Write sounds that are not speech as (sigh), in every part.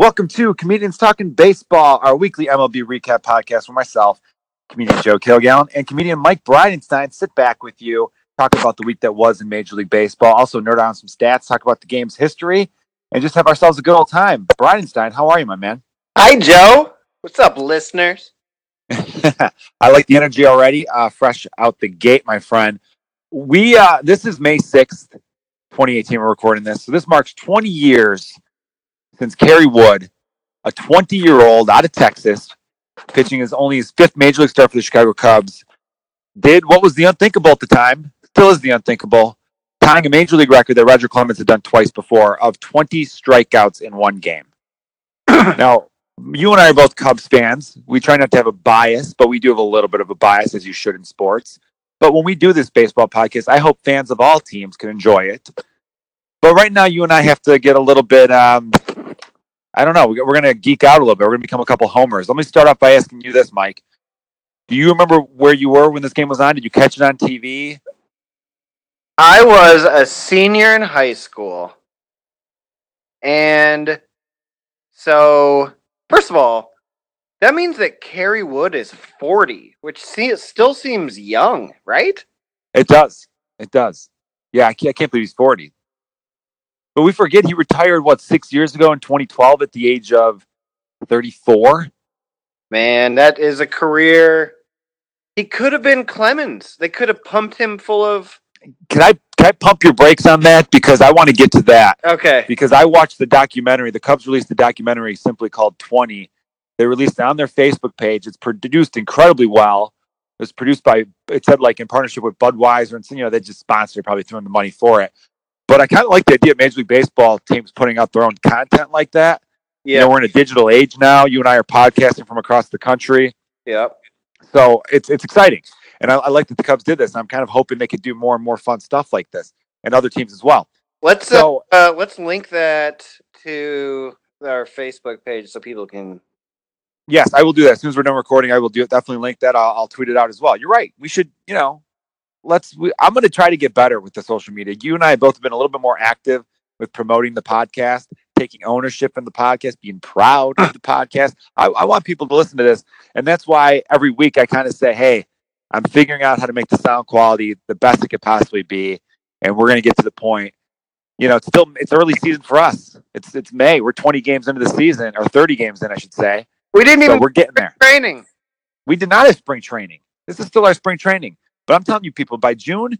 Welcome to Comedians Talking Baseball, our weekly MLB recap podcast where myself, comedian Joe Kilgallen, and comedian Mike Bridenstine sit back with you, talk about the week that was in Major League Baseball, also nerd on some stats, talk about the game's history, and just have ourselves a good old time. Bridenstine, how are you, my man? Hi, Joe. What's up, listeners? (laughs) I like the energy already, uh, fresh out the gate, my friend. We uh, this is May sixth, twenty eighteen. We're recording this, so this marks twenty years since Kerry Wood, a twenty year old out of Texas, pitching his only his fifth major league start for the Chicago Cubs, did what was the unthinkable at the time, still is the unthinkable, tying a major league record that Roger Clemens had done twice before of twenty strikeouts in one game. (clears throat) now, you and I are both Cubs fans. We try not to have a bias, but we do have a little bit of a bias, as you should in sports. But when we do this baseball podcast, I hope fans of all teams can enjoy it. But right now, you and I have to get a little bit. Um, I don't know. We're going to geek out a little bit. We're going to become a couple homers. Let me start off by asking you this, Mike. Do you remember where you were when this game was on? Did you catch it on TV? I was a senior in high school. And so, first of all, that means that Kerry Wood is 40, which see, still seems young, right? It does. It does. Yeah, I can't, I can't believe he's 40. But we forget he retired, what, six years ago in 2012 at the age of 34? Man, that is a career. He could have been Clemens. They could have pumped him full of. Can I can I pump your brakes on that because I want to get to that Okay. because I watched the documentary. The Cubs released the documentary simply called 20. They released it on their Facebook page. It's produced incredibly well. It was produced by it said like in partnership with Budweiser and you know they just sponsored, probably throwing the money for it. But I kind of like the idea of Major League Baseball teams putting out their own content like that. Yeah. You know, we're in a digital age now. You and I are podcasting from across the country. Yep. So it's it's exciting, and I, I like that the Cubs did this. I'm kind of hoping they could do more and more fun stuff like this, and other teams as well. Let's So- uh, uh, let's link that to our Facebook page so people can. Yes, I will do that as soon as we're done recording. I will do it. Definitely link that. I'll, I'll tweet it out as well. You're right. We should, you know, let's. We, I'm going to try to get better with the social media. You and I both have both been a little bit more active with promoting the podcast, taking ownership in the podcast, being proud of ah. the podcast. I, I want people to listen to this, and that's why every week I kind of say, "Hey, I'm figuring out how to make the sound quality the best it could possibly be, and we're going to get to the point." You know, it's still it's early season for us. It's it's May. We're 20 games into the season, or 30 games in, I should say. We didn't So even we're getting there. training. We did not have spring training. This is still our spring training. But I'm telling you, people, by June,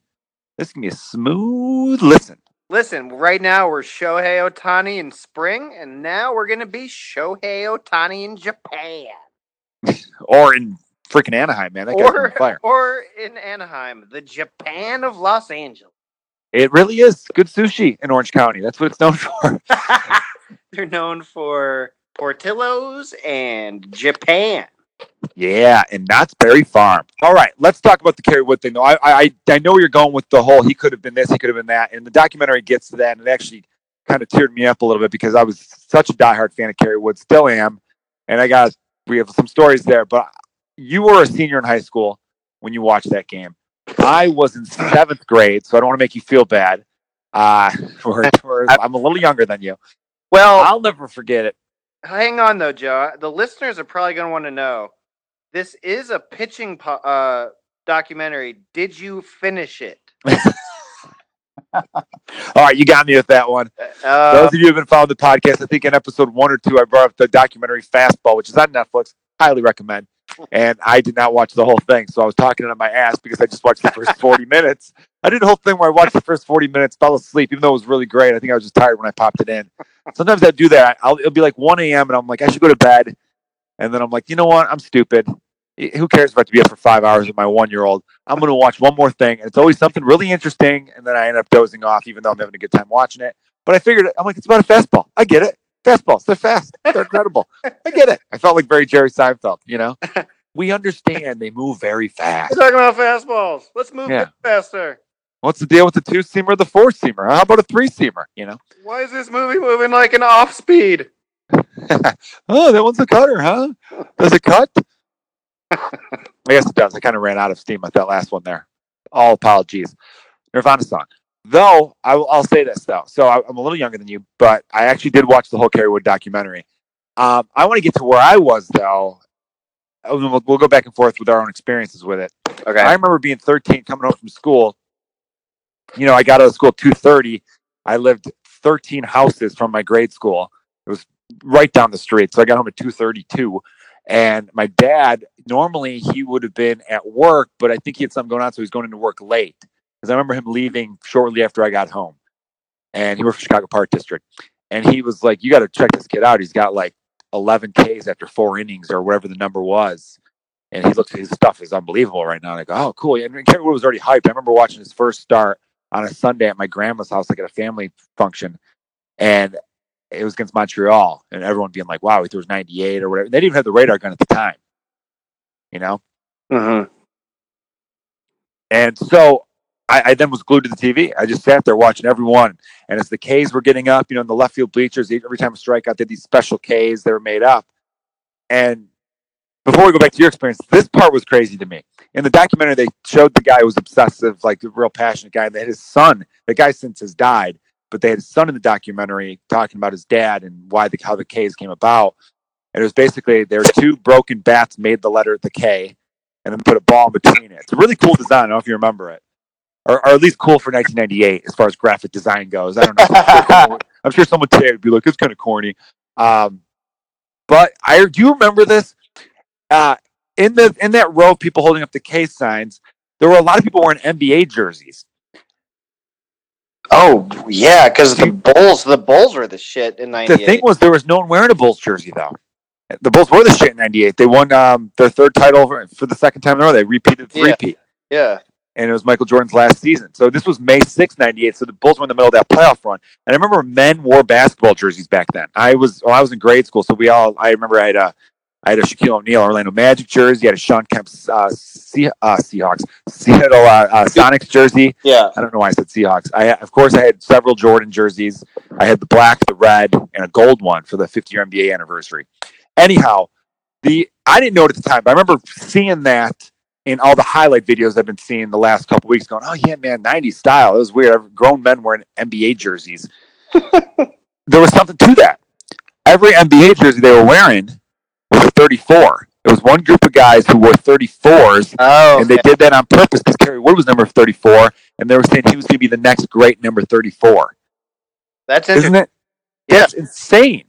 this can be a smooth listen. Listen, right now we're Shohei Ohtani in spring, and now we're gonna be Shohei Ohtani in Japan (laughs) Or in freaking Anaheim, man. That guy's on or fire. (laughs) or in Anaheim, the Japan of Los Angeles. It really is good sushi in Orange County. That's what it's known (laughs) for. They're known for Portillo's and Japan. Yeah, and Knott's Berry Farm. All right, let's talk about the Kerry Wood thing, though. I, I I know you're going with the whole he could have been this, he could have been that, and the documentary gets to that, and it actually kind of teared me up a little bit because I was such a diehard fan of Kerry Wood, still am, and I got we have some stories there. But you were a senior in high school when you watched that game. I was in seventh grade, so I don't want to make you feel bad. Uh, (laughs) (laughs) I'm a little younger than you. Well, I'll never forget it. Hang on though, Joe. The listeners are probably going to want to know. This is a pitching po- uh, documentary. Did you finish it? (laughs) All right, you got me with that one. Uh, Those of you who have been following the podcast, I think in episode one or two, I brought up the documentary Fastball, which is on Netflix. Highly recommend. And I did not watch the whole thing, so I was talking on my ass because I just watched the first 40 (laughs) minutes. I did the whole thing where I watched the first 40 minutes, fell asleep, even though it was really great. I think I was just tired when I popped it in. Sometimes I do that. I'll, it'll be like 1 a.m., and I'm like, I should go to bed. And then I'm like, you know what? I'm stupid. Who cares if I have to be up for five hours with my one year old? I'm going to watch one more thing. And it's always something really interesting. And then I end up dozing off, even though I'm having a good time watching it. But I figured, I'm like, it's about a fastball. I get it. Fastballs, they're fast. They're incredible. I get it. I felt like very Jerry Seinfeld, you know? (laughs) We understand they move very fast. we're talking about fastballs. Let's move Yeah. faster. What's the deal with the two seamer the four seamer? How about a three seamer? You know? (laughs) Why is this movie moving like an off speed? oh, that one's a cutter, huh? Does it cut? (laughs) I guess it does. I kind of ran out of steam with that last one there. All apologies. Nirvana song. Though I will, I'll say this though. So I, I'm a little younger than you, but I actually did watch the whole Kerry Wood documentary, Um, I want to get to where I was though. Uh, We'll, we'll go back and forth with our own experiences with it. Okay. I remember being 13, coming home from school. You know, I got out of school 2:30. I lived 13 houses from my grade school. It was right down the street, so I got home at 2:32. And my dad, normally he would have been at work, but I think he had something going on, so he was going into work late. Because I remember him leaving shortly after I got home, and he worked for Chicago Park District. And he was like, "You got to check this kid out. He's got like 11 Ks after four innings or whatever the number was." and he looks his stuff is unbelievable right now. And I go, oh, cool. And Kerry Wood was already hyped. I remember watching his first start on a Sunday at my grandma's house, like at a family function, and it was against Montreal, and everyone being like, wow, he throws 98 or whatever. They didn't even have the radar gun at the time, you know. hmm And so I, I then was glued to the TV. I just sat there watching everyone. And as the Ks were getting up, you know, in the left field bleachers, every time a strikeout, they had these special Ks that were made up. And before we go back to your experience, this part was crazy to me. In the documentary, they showed the guy who was obsessive, like a real passionate guy. They had his son. The guy since has died, but they had his son in the documentary talking about his dad and why the how the K's came about. And it was basically there were two broken bats made the letter the K, and then put a ball in between it. It's a really cool design. I don't know if you remember it, or, or at least cool for 1998 as far as graphic design goes. I don't know. I'm sure someone, today would be like, "It's kind of corny." Um, but I do you remember this? Uh, in the in that row of people holding up the K signs, there were a lot of people wearing NBA jerseys. Oh yeah, because the Bulls, the Bulls were the shit in '98. The thing was, there was no one wearing a Bulls jersey though. The Bulls were the shit in '98. They won um, their third title for, for the second time in a row. They repeated the Yeah. repeat. yeah, and it was Michael Jordan's last season. So this was May 6, 98. So the Bulls were in the middle of that playoff run. And I remember men wore basketball jerseys back then. I was well, I was in grade school, so we all I remember I had a I had a Shaquille O'Neal Orlando Magic jersey, I had a Sean Kemp uh, sea, uh, Seahawks, Seattle uh, uh, Sonics jersey. yeah. I don't know why I said Seahawks. I of course I had several Jordan jerseys. I had the black, the red, and a gold one for the 50 year NBA anniversary. Anyhow, the I didn't know it at the time, but I remember seeing that in all the highlight videos I've been seeing the last couple weeks, going, "Oh yeah, man, '90s style." It was weird. Grown men wearing NBA jerseys. (laughs) there was something to that. Every NBA jersey they were wearing a 34. It was one group of guys who wore 34s Oh, and they did that on purpose because Kerry Wood was number 34, and they were saying he was going to be the next great number 34. that's Isn't it? It's insane.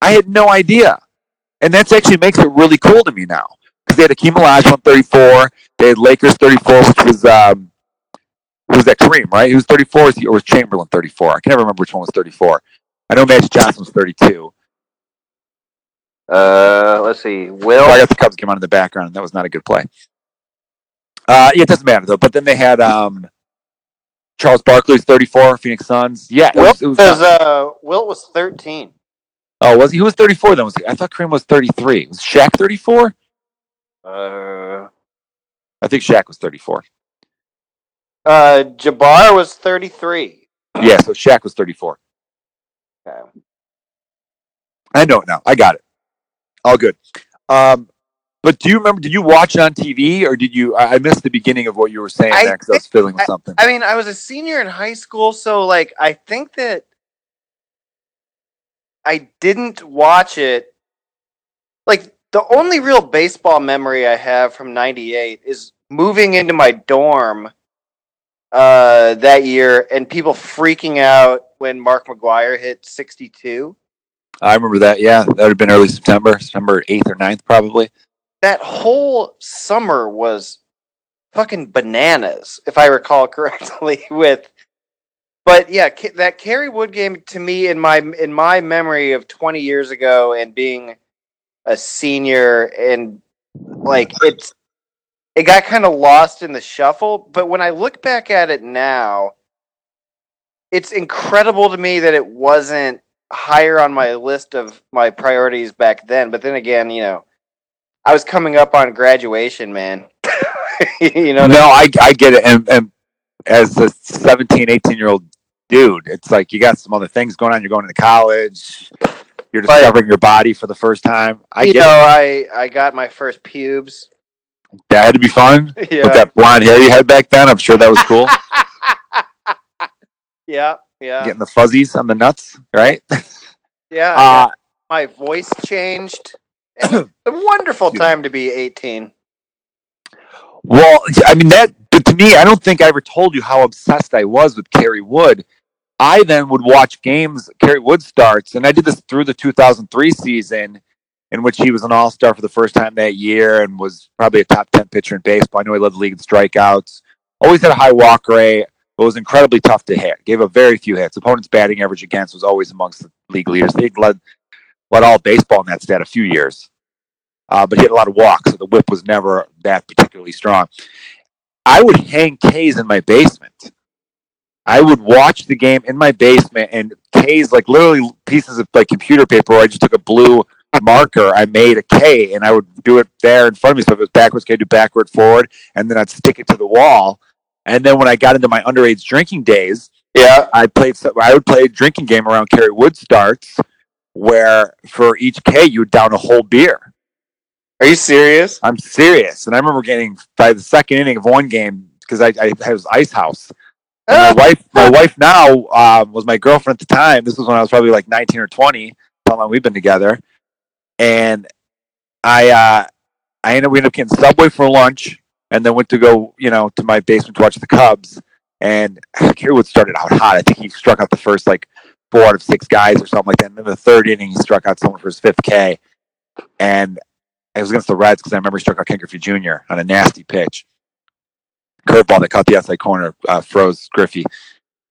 I had no idea. And that's actually makes it really cool to me now. Because they had Hakeem Olajuwon 34, they had Lakers 34, which was, um, who was that Kareem, right? He was 34, or was, or was Chamberlain 34? I can never remember which one was 34. I know Magic Johnson was 32. Uh, let's see. Will. I got the Cubs came on in the background, and that was not a good play. Uh, yeah, it doesn't matter though. But then they had um, Charles Barkley's 34, Phoenix Suns. Yeah, it Wilt was, it was was, not- uh, Wilt was 13. oh, was he? Who was 34 then? Was he, I thought Kareem was 33. Was Shaq 34? Uh, I think Shaq was 34. uh, Jabbar was 33. Yeah, so Shaq was 34. Okay. I know it now. I got it. All good. Um, but do you remember? Did you watch it on TV, or did you? I I missed the beginning of what you were saying I I was fiddling with something. I mean, I was a senior in high school, so like, I think that I didn't watch it. Like, the only real baseball memory I have from '98 is moving into my dorm uh, that year and people freaking out when Mark McGwire hit 62. I remember that. Yeah, that would have been early September, September 8th or 9th, probably. That whole summer was fucking bananas, if I recall (laughs) correctly. With, but yeah, that Kerry Wood game to me in my in my memory of 20 years ago and being a senior and like it's it got kind of lost in the shuffle. But when I look back at it now, it's incredible to me that it wasn't higher on my list of my priorities back then. But then again, you know, I was coming up on graduation, man. (laughs) you know, no, I, I get it. And, and as a 17, 18 year old dude, it's like you got some other things going on. You're going to college. You're But- discovering your body for the first time. I you get know, it. I I got my first pubes. That had to be fun. (laughs) With that blonde hair you had back then, I'm sure that was cool. (laughs) yeah, yeah, Getting the fuzzies on the nuts, right? (laughs) yeah. Uh, My voice changed. (coughs) A wonderful time to be 18. Well, I mean that. But to me, I don't think I ever told you how obsessed I was with Kerry Wood. I then would watch games. Kerry Wood starts, and I did this through the 2003 season, in which he was an All Star for the first time that year and was probably a top 10 pitcher in baseball. I know he led the league in strikeouts. Always had a high walk rate, but was incredibly tough to hit. Gave up very few hits. Opponents' batting average against was always amongst the league leaders. They led led all baseball in that stat a few years. Uh, but he had a lot of walks, so the WHIP was never that particularly strong. I would hang K's in my basement. I would watch the game in my basement and K's like literally pieces of like computer paper where I just took a blue marker, I made a K and I would do it there in front of me. So if it was backwards K, do backward, forward, and then I'd stick it to the wall. And then when I got into my underage drinking days, Yeah. I played. so- I would play a drinking game around Kerry Wood starts, where for each K you would down a whole beer. Are you serious? I'm serious, and I remember getting by the second inning of one game because I, I, I was ice house. And my (laughs) wife, my wife now um, was my girlfriend at the time. This was when I was probably like 19 or 20. How long we've been together, and I, uh, I ended. We ended up getting Subway for lunch, and then went to go, you know, to my basement to watch the Cubs. And (laughs) Kerry Wood started out hot. I think he struck out the first like four out of six guys or something like that. And then the third inning, he struck out someone for his fifth K. And it was against the Reds because I remember he struck out Ken Griffey Jr. on a nasty pitch. Curveball that caught the outside corner, uh, froze Griffey.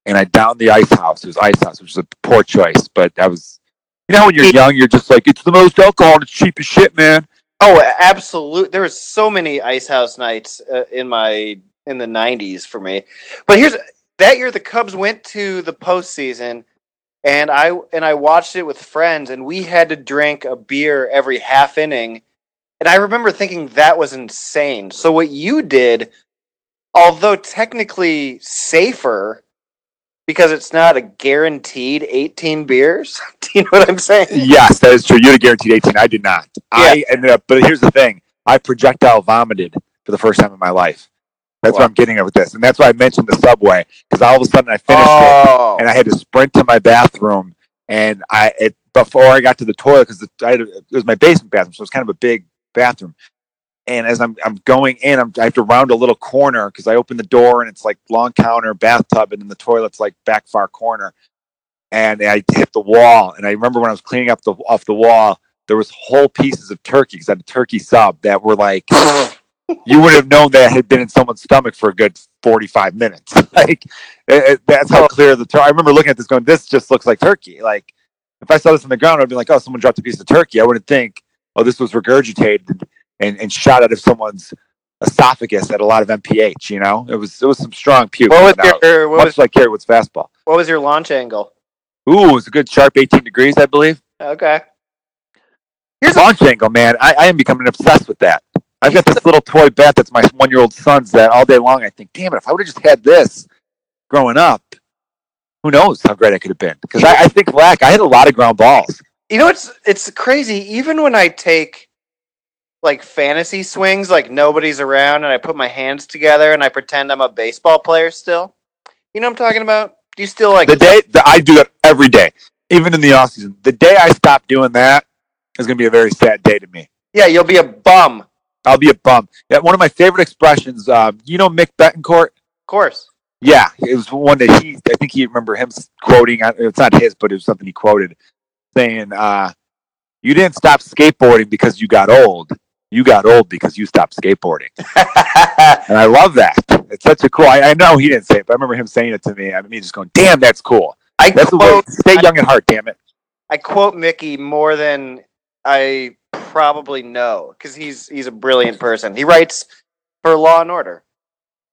And I downed the ice house. It was ice house, which was a poor choice, but that was, you know, when you're young, you're just like, it's the most alcohol and it's cheap as shit, man. Oh, absolute. There was so many ice house nights uh, in my in the '90s for me. But here's that year: the Cubs went to the postseason, and I and I watched it with friends, and we had to drink a beer every half inning. And I remember thinking that was insane. So what you did, although technically safer, because it's not a guaranteed 18 beers. (laughs) Do you know what I'm saying? Yes, that is true. You had a guaranteed 18. I did not. I ended up, but here's the thing I projectile vomited for the first time in my life. That's Wow. what I'm getting at with this. And that's why I mentioned the subway because all of a sudden I finished it Oh, and I had to sprint to my bathroom. And I, it, before I got to the toilet, because it was my basement bathroom, so it's kind of a big bathroom. And as I'm, I'm going in, I'm, I have to round a little corner because I open the door and it's like long counter, bathtub, and then the toilet's like back far corner. And I hit the wall. And I remember when I was cleaning up the off the wall, there was whole pieces of turkey because I had a turkey sub that were like (laughs) you would have known that had been in someone's stomach for a good 45 minutes. (laughs) like it- it- that's how clear the tur- I remember looking at this going, this just looks like turkey. Like if I saw this on the ground, I'd be like, oh, someone dropped a piece of turkey. I wouldn't think, oh, this was regurgitated and, and shot out of someone's esophagus at a lot of MPH. You know, it was it was some strong puke. what was your what much was like Kerry Wood's fastball. what was your launch angle? Ooh, it was a good sharp 18 degrees, I believe. Okay. Here's a, Launch angle, man. I, I am becoming obsessed with that. I've got this little toy bat that's my one year old son's that all day long I think, damn it, if I would have just had this growing up, who knows how great I could have been. Because I, I think Black, I had a lot of ground balls. you know it's it's crazy. Even when I take like fantasy swings, like nobody's around, and I put my hands together and I pretend I'm a baseball player still. You know what I'm talking about? Do you still like? The day that I do that every day, even in the off season, the day I stop doing that is going to be a very sad day to me. yeah, you'll be a bum. I'll be a bum. Yeah, one of my favorite expressions, um, you know, Mick Betancourt? Of course. Yeah, it was one that he. I think he remember him quoting. uh, It's not his, but it was something he quoted, saying, uh, "You didn't stop skateboarding because you got old. You got old because you stopped skateboarding." (laughs) And I love that. It's such a cool. I, I know he didn't say it, but I remember him saying it to me. I mean, just going, "Damn, that's cool. I That's quote Stay young at heart, damn it." I quote Mickey more than I probably know because he's he's a brilliant person. He writes for Law and Order.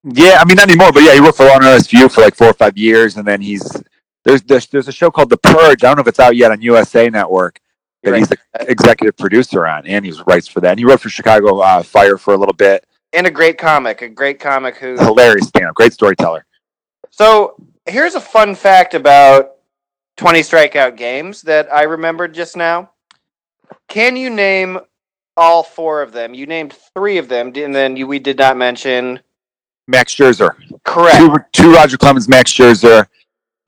Yeah, I mean not anymore, but yeah, he worked for Law and Order SVU for like four or five years, and then he's there's there's, there's a show called The Purge. I don't know if it's out yet on USA Network that Right. he's the executive producer on, and he writes for that. And he wrote for Chicago uh, Fire for a little bit. And a great comic, a great comic who Hilarious stand-up, great storyteller. So here's a fun fact about 20 strikeout games that I remembered just now. Can you name all four of them? You named three of them, and then you, we did not mention. Max Scherzer, Correct. two, two Roger Clemens, Max Scherzer,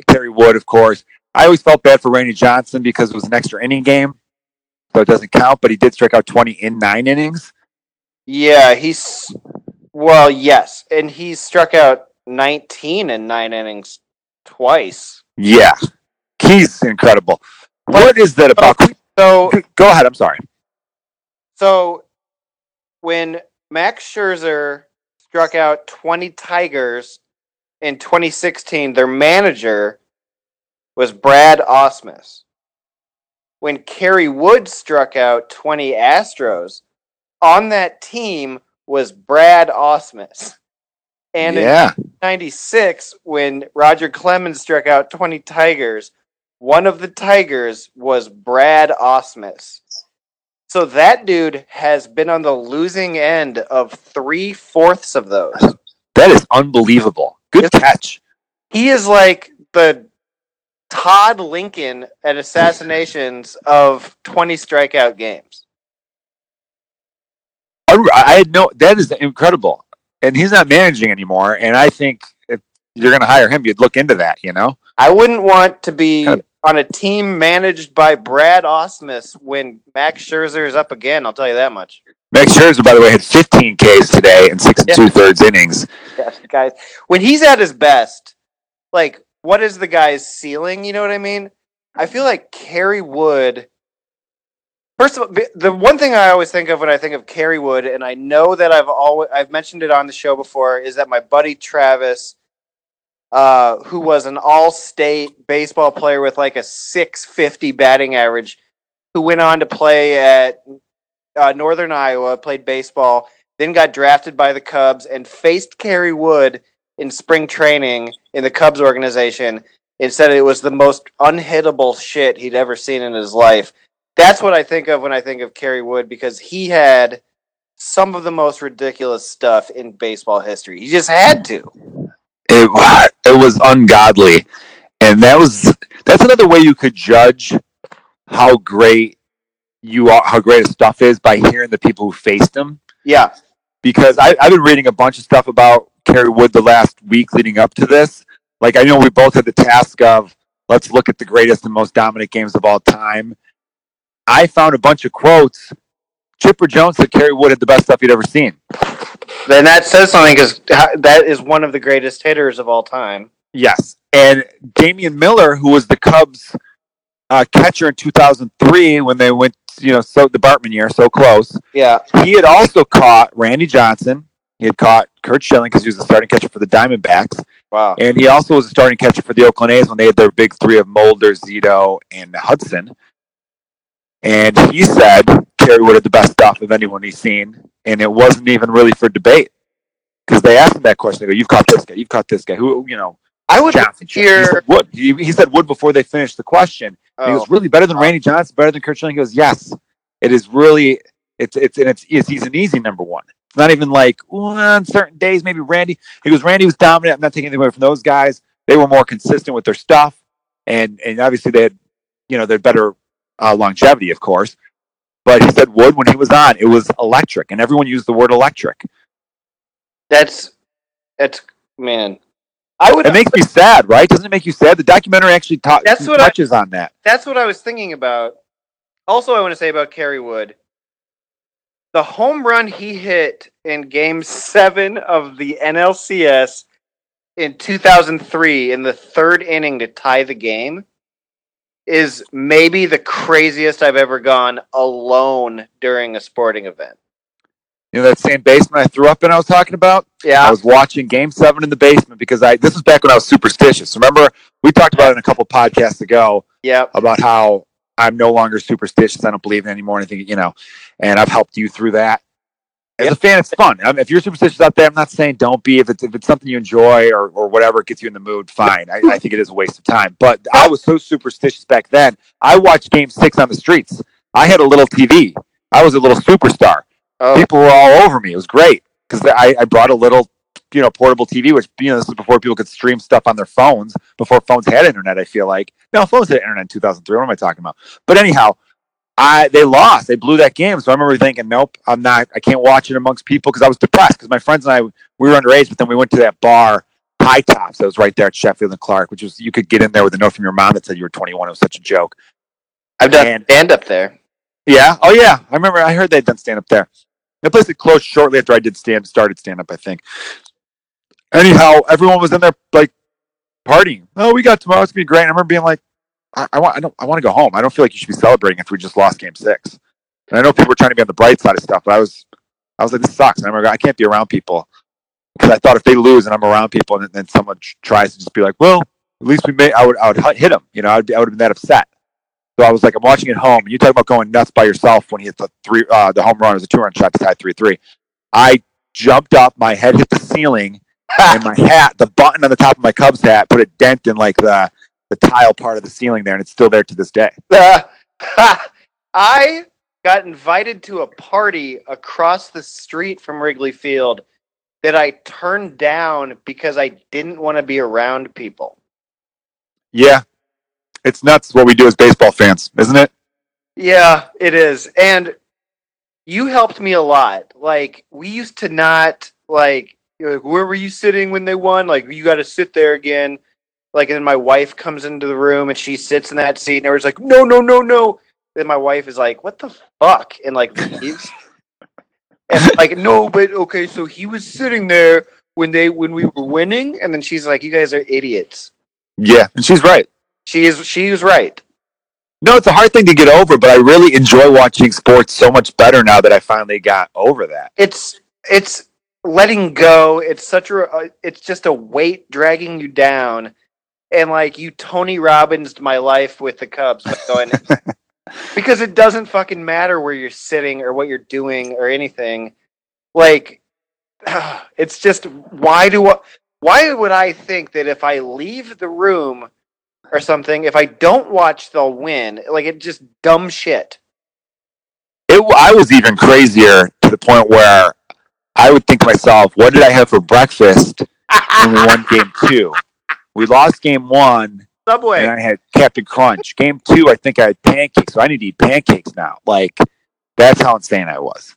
Kerry Wood, of course. I always felt bad for Randy Johnson because it was an extra inning game, so it doesn't count. But he did strike out 20 in nine innings. Yeah, he's well, yes, and he struck out 19 in nine innings twice. Yeah, he's incredible. What is that about? So Go ahead. I'm sorry. So when Max Scherzer struck out 20 Tigers in 2016, their manager was Brad Ausmus. When Kerry Wood struck out 20 Astros, on that team was Brad Ausmus. And in yeah, 96, when Roger Clemens struck out 20 Tigers, one of the Tigers was Brad Ausmus. So that dude has been on the losing end of three fourths of those. that is unbelievable. Good catch. He is like the Todd Lincoln at assassinations of 20 strikeout games. I, I had no. That is incredible. And he's not managing anymore. And I think if you're going to hire him, you'd look into that. You know. I wouldn't want to be Kind on a team managed by Brad Ausmus when Max Scherzer is up again. I'll tell you that much. Max Scherzer, by the way, had 15 Ks today in six and Yeah. two thirds innings. Yeah, guys, when he's at his best, like what is the guy's ceiling? You know what I mean? I feel like Kerry Wood. First of all, the- one thing I always think of when I think of Kerry Wood, and I know that I've always I've mentioned it on the show before, is that my buddy Travis, uh, who was an all-state baseball player with like a 650 batting average, who went on to play at uh, Northern Iowa, played baseball, then got drafted by the Cubs and faced Kerry Wood in spring training in the Cubs organization and said it was the most unhittable shit he'd ever seen in his life. That's what I think of when I think of Kerry Wood because he had some of the most ridiculous stuff in baseball history. He just had to. It it was ungodly, and that was that's another way you could judge how great you are, how great his stuff is by hearing the people who faced him. Yeah. because I, I've been reading a bunch of stuff about Kerry Wood the last week leading up to this. Like, I know we both had the task of let's look at the greatest and most dominant games of all time. I found a bunch of quotes. Chipper Jones said Kerry Wood had the best stuff he'd ever seen. Then that says something because that is one of the greatest hitters of all time. Yes. And Damian Miller, who was the Cubs uh, catcher in 2003 when they went, you know, so the Bartman year, so close. Yeah. He had also caught Randy Johnson. He had caught Curt Schilling because he was the starting catcher for the Diamondbacks. Wow. And he also was a starting catcher for the Oakland A's when they had their big three of Mulder, Zito, and Hudson. And he said Kerry Wood had the best stuff of anyone he's seen. And it wasn't even really for debate. Because they asked him that question. They go, You've caught this guy, you've caught this guy. Who, you know, I would Johnson. He hear. said Wood. He, he said Wood before they finished the question. And He Oh, goes, Really better than Randy Johnson, better than Curt Schilling? He goes, Yes. It is really, it's, it's, and it's, it's, he's an easy number one. It's not even like, well, on certain days, maybe Randy. He goes, Randy was dominant. I'm not taking anything away from those guys. They were more consistent with their stuff. And, and obviously they had, you know, their better uh, longevity, of course. But he said Wood, when he was on, it was electric. And everyone used the word electric. that's that's man. I would. It makes me sad, right? Doesn't it make you sad? The documentary actually ta- That's what I- touches on that. That's what I was thinking about. Also, I want to say about Kerry Wood. The home run he hit in Game Seven of the NLCS in 2003 in the third inning to tie the game is maybe the craziest I've ever gone alone during a sporting event. You know that same basement I threw up in I was talking about? Yeah. I was watching game seven in the basement because I this was back when I was superstitious. Remember, we talked about it in a couple podcasts ago yeah. about how I'm no longer superstitious. I don't believe in it anymore. And I think, you know, and I've helped you through that. As a fan, it's fun. I mean, if you're superstitious out there, I'm not saying don't be. If it's if it's something you enjoy or, or whatever gets you in the mood, fine. I, I think it is a waste of time. But I was so superstitious back then. I watched Game Six on the streets. I had a little TV. I was a little superstar Oh, people were all over me. It was great because I, I brought a little, you know, portable TV, which you know this is before people could stream stuff on their phones, before phones had internet. I feel like no phones had internet in 2003. What am I talking about? But anyhow, I they lost. They blew that game. So I remember thinking, nope, I'm not. I can't watch it amongst people because I was depressed because my friends and I we were underage, but then we went to that bar. High Tops that was right there at Sheffield and Clark, which was you could get in there with a note from your mom that said you were 21. It was such a joke. I've done and- stand up there. Yeah. Oh yeah. I remember. I heard they'd done stand up there. That place had closed shortly after I did stand started stand up. I think. Anyhow, everyone was in there like partying. Oh, we got tomorrow. It's gonna be great. I remember being like, I, I want. I don't. I want to go home. I don't feel like you should be celebrating if we just lost Game Six. And I know people were trying to be on the bright side of stuff, but I was. I was like, this sucks. And I remember I can't be around people because I thought if they lose and I'm around people and then someone tries to just be like, well, at least we may. I would. I would hit them. You know, I'd be, I would have been that upset. So I was like, I'm watching at home. And you talk about going nuts by yourself when he hit the three, uh, the home run. It was a two run shot to tie three three. I jumped up, my head hit the ceiling, and my hat, the button on the top of my Cubs hat, put a dent in like the the tile part of the ceiling there, and it's still there to this day. Uh, (laughs) I got invited to a party across the street from Wrigley Field that I turned down because I didn't want to be around people. Yeah, it's nuts what we do as baseball fans, isn't it? Yeah, it is. And you helped me a lot. Like we used to not like like, where were you sitting when they won? Like you got to sit there again. Like and then my wife comes into the room and she sits in that seat and everyone's like, no, no, no, no. Then my wife is like, what the fuck? And like leaves. (laughs) and like, no, but okay, so he was sitting there when they when we were winning, and then she's like, you guys are idiots. Yeah, and she's right. She is she is right. No, it's a hard thing to get over, but I really enjoy watching sports so much better now that I finally got over that. It's it's letting go. It's such a uh, it's just a weight dragging you down, and like you Tony Robbins my life with the Cubs, by going (laughs) because it doesn't fucking matter where you're sitting or what you're doing or anything. Like (sighs) it's just why do I, why would I think that if I leave the room or something, if I don't watch, they'll win? Like it just dumb shit. It, I was even crazier to the point where I would think to myself, what did I have for breakfast when we won game two? We lost game one, Subway. and I had Captain Crunch. Game two, I think I had pancakes, so I need to eat pancakes now. Like, that's how insane I was.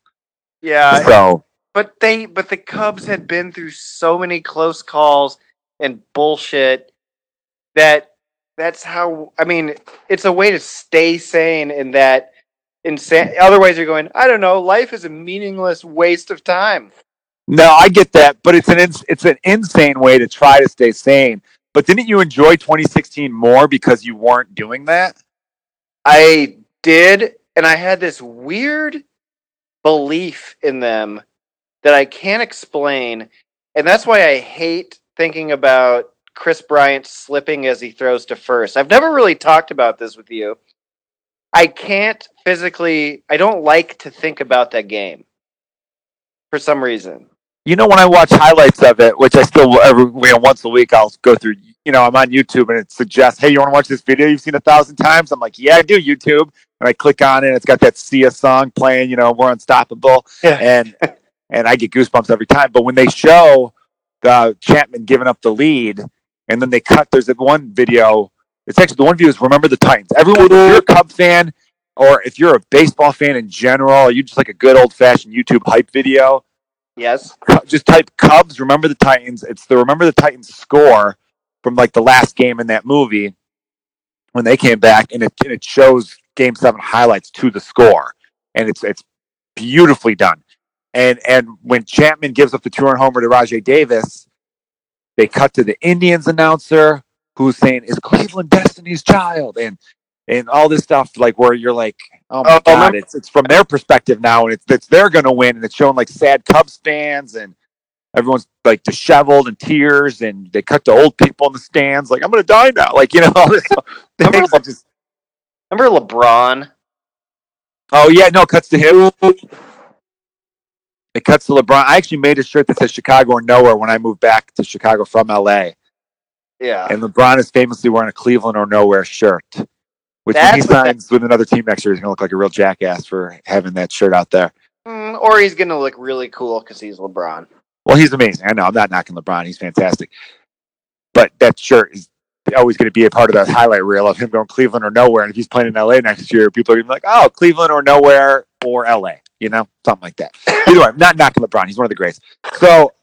yeah, So, but they but the Cubs had been through so many close calls and bullshit that that's how I mean it's a way to stay sane in that insane otherwise you're going I don't know life is a meaningless waste of time. no, I get that, but it's an ins- it's an insane way to try to stay sane. But didn't you enjoy 2016 more because you weren't doing that? I did and I had this weird belief in them that I can't explain and that's why I hate thinking about Kris Bryant slipping as he throws to first. I've never really talked about this with you. I can't physically, I don't like to think about that game for some reason. you know when I watch highlights of it, which I still every you know, once a week I'll go through. You know, I'm on YouTube and it suggests, "Hey, you want to watch this video you've seen a thousand times?" I'm like, "Yeah, I do." YouTube, and I click on it. And It's got that Sia song playing. You know, we're unstoppable, Yeah. (laughs) and and I get goosebumps every time. But when they show the Chapman giving up the lead, and then they cut, there's that one video. It's actually the one view is remember the Titans. Everyone, if you're a Cub fan or if you're a baseball fan in general, you just like a good old fashioned YouTube hype video Yes. Just type Cubs, remember the Titans. It's the remember the Titans score from like the last game in that movie when they came back, and it and it shows Game Seven highlights to the score, and it's it's beautifully done. And and when Chapman gives up the two run homer to Rajai Davis, they cut to the Indians announcer who's saying, "Is Cleveland Destiny's Child?" and and all this stuff like where you're like, "Oh my Oh, god!" remember- It's it's from their perspective now, and it's it's they're going to win, and it's showing like sad Cubs fans and everyone's like disheveled and tears, and they cut to old people in the stands like, "I'm going to die now," like you know (laughs) all this things that just. Remember LeBron? Oh yeah, no, it cuts to him. It cuts to LeBron. I actually made a shirt that says Chicago or nowhere when I moved back to Chicago from LA. Yeah. And LeBron is famously wearing a Cleveland or nowhere shirt. Which when he what that- signs with another team next year, he's gonna look like a real jackass for having that shirt out there. Mm, or he's going to look really cool because he's LeBron. Well, he's amazing. I know I'm not knocking LeBron. He's fantastic. But that shirt is always going to be a part of that highlight reel of him going Cleveland or nowhere. And if he's playing in LA next year, people are going to be like, oh, Cleveland or nowhere or LA, you know, something like that. (laughs) Either way, I'm not knocking LeBron. He's one of the greats. So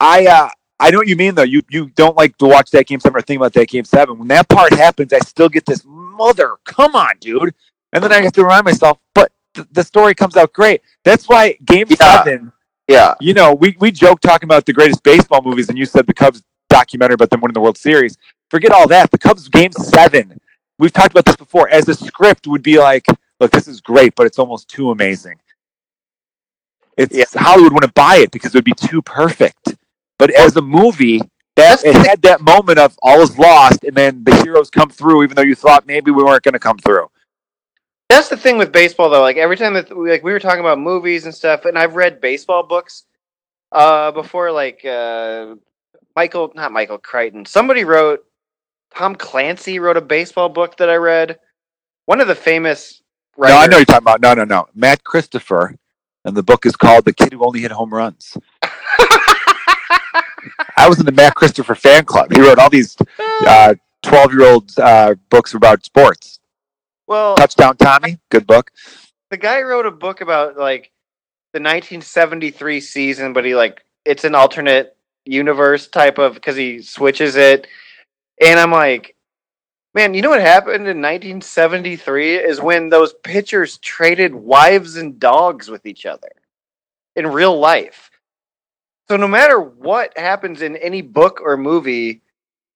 I, uh, I know what you mean though. You you don't like to watch that game seven or think about that game seven. When that part happens, I still get this mother. Come on, dude. And then I have to remind myself, but th- the story comes out great. That's why Game Yeah. Seven. Yeah. You know, we we joke talking about the greatest baseball movies, and you said the Cubs documentary about them winning the World Series. Forget all that. The Cubs Game Seven. We've talked about this before. As a script, would be like, look, this is great, but it's almost too amazing. It's Yeah. Hollywood wouldn't buy it because it would be too perfect. But as a movie, that That's it had that moment of all is lost, and then the heroes come through, even though you thought maybe we weren't going to come through. That's the thing with baseball, though. Like every time that we, like we were talking about movies and stuff, and I've read baseball books uh, before. Like uh, Michael, not Michael Crichton. Somebody wrote. Tom Clancy wrote a baseball book that I read. One of the famous. No, I know you're talking about. No, no, no. Matt Christopher, and the book is called "The Kid Who Only Hit Home Runs." I was in the Matt Christopher fan club. He wrote all these twelve-year-old uh, books about sports. well, Touchdown Tommy, good book. the guy wrote a book about like the 1973 season, but he like it's an alternate universe type of because he switches it, and I'm like, man, you know what happened in 1973 is when those pitchers traded wives and dogs with each other in real life. So no matter what happens in any book or movie,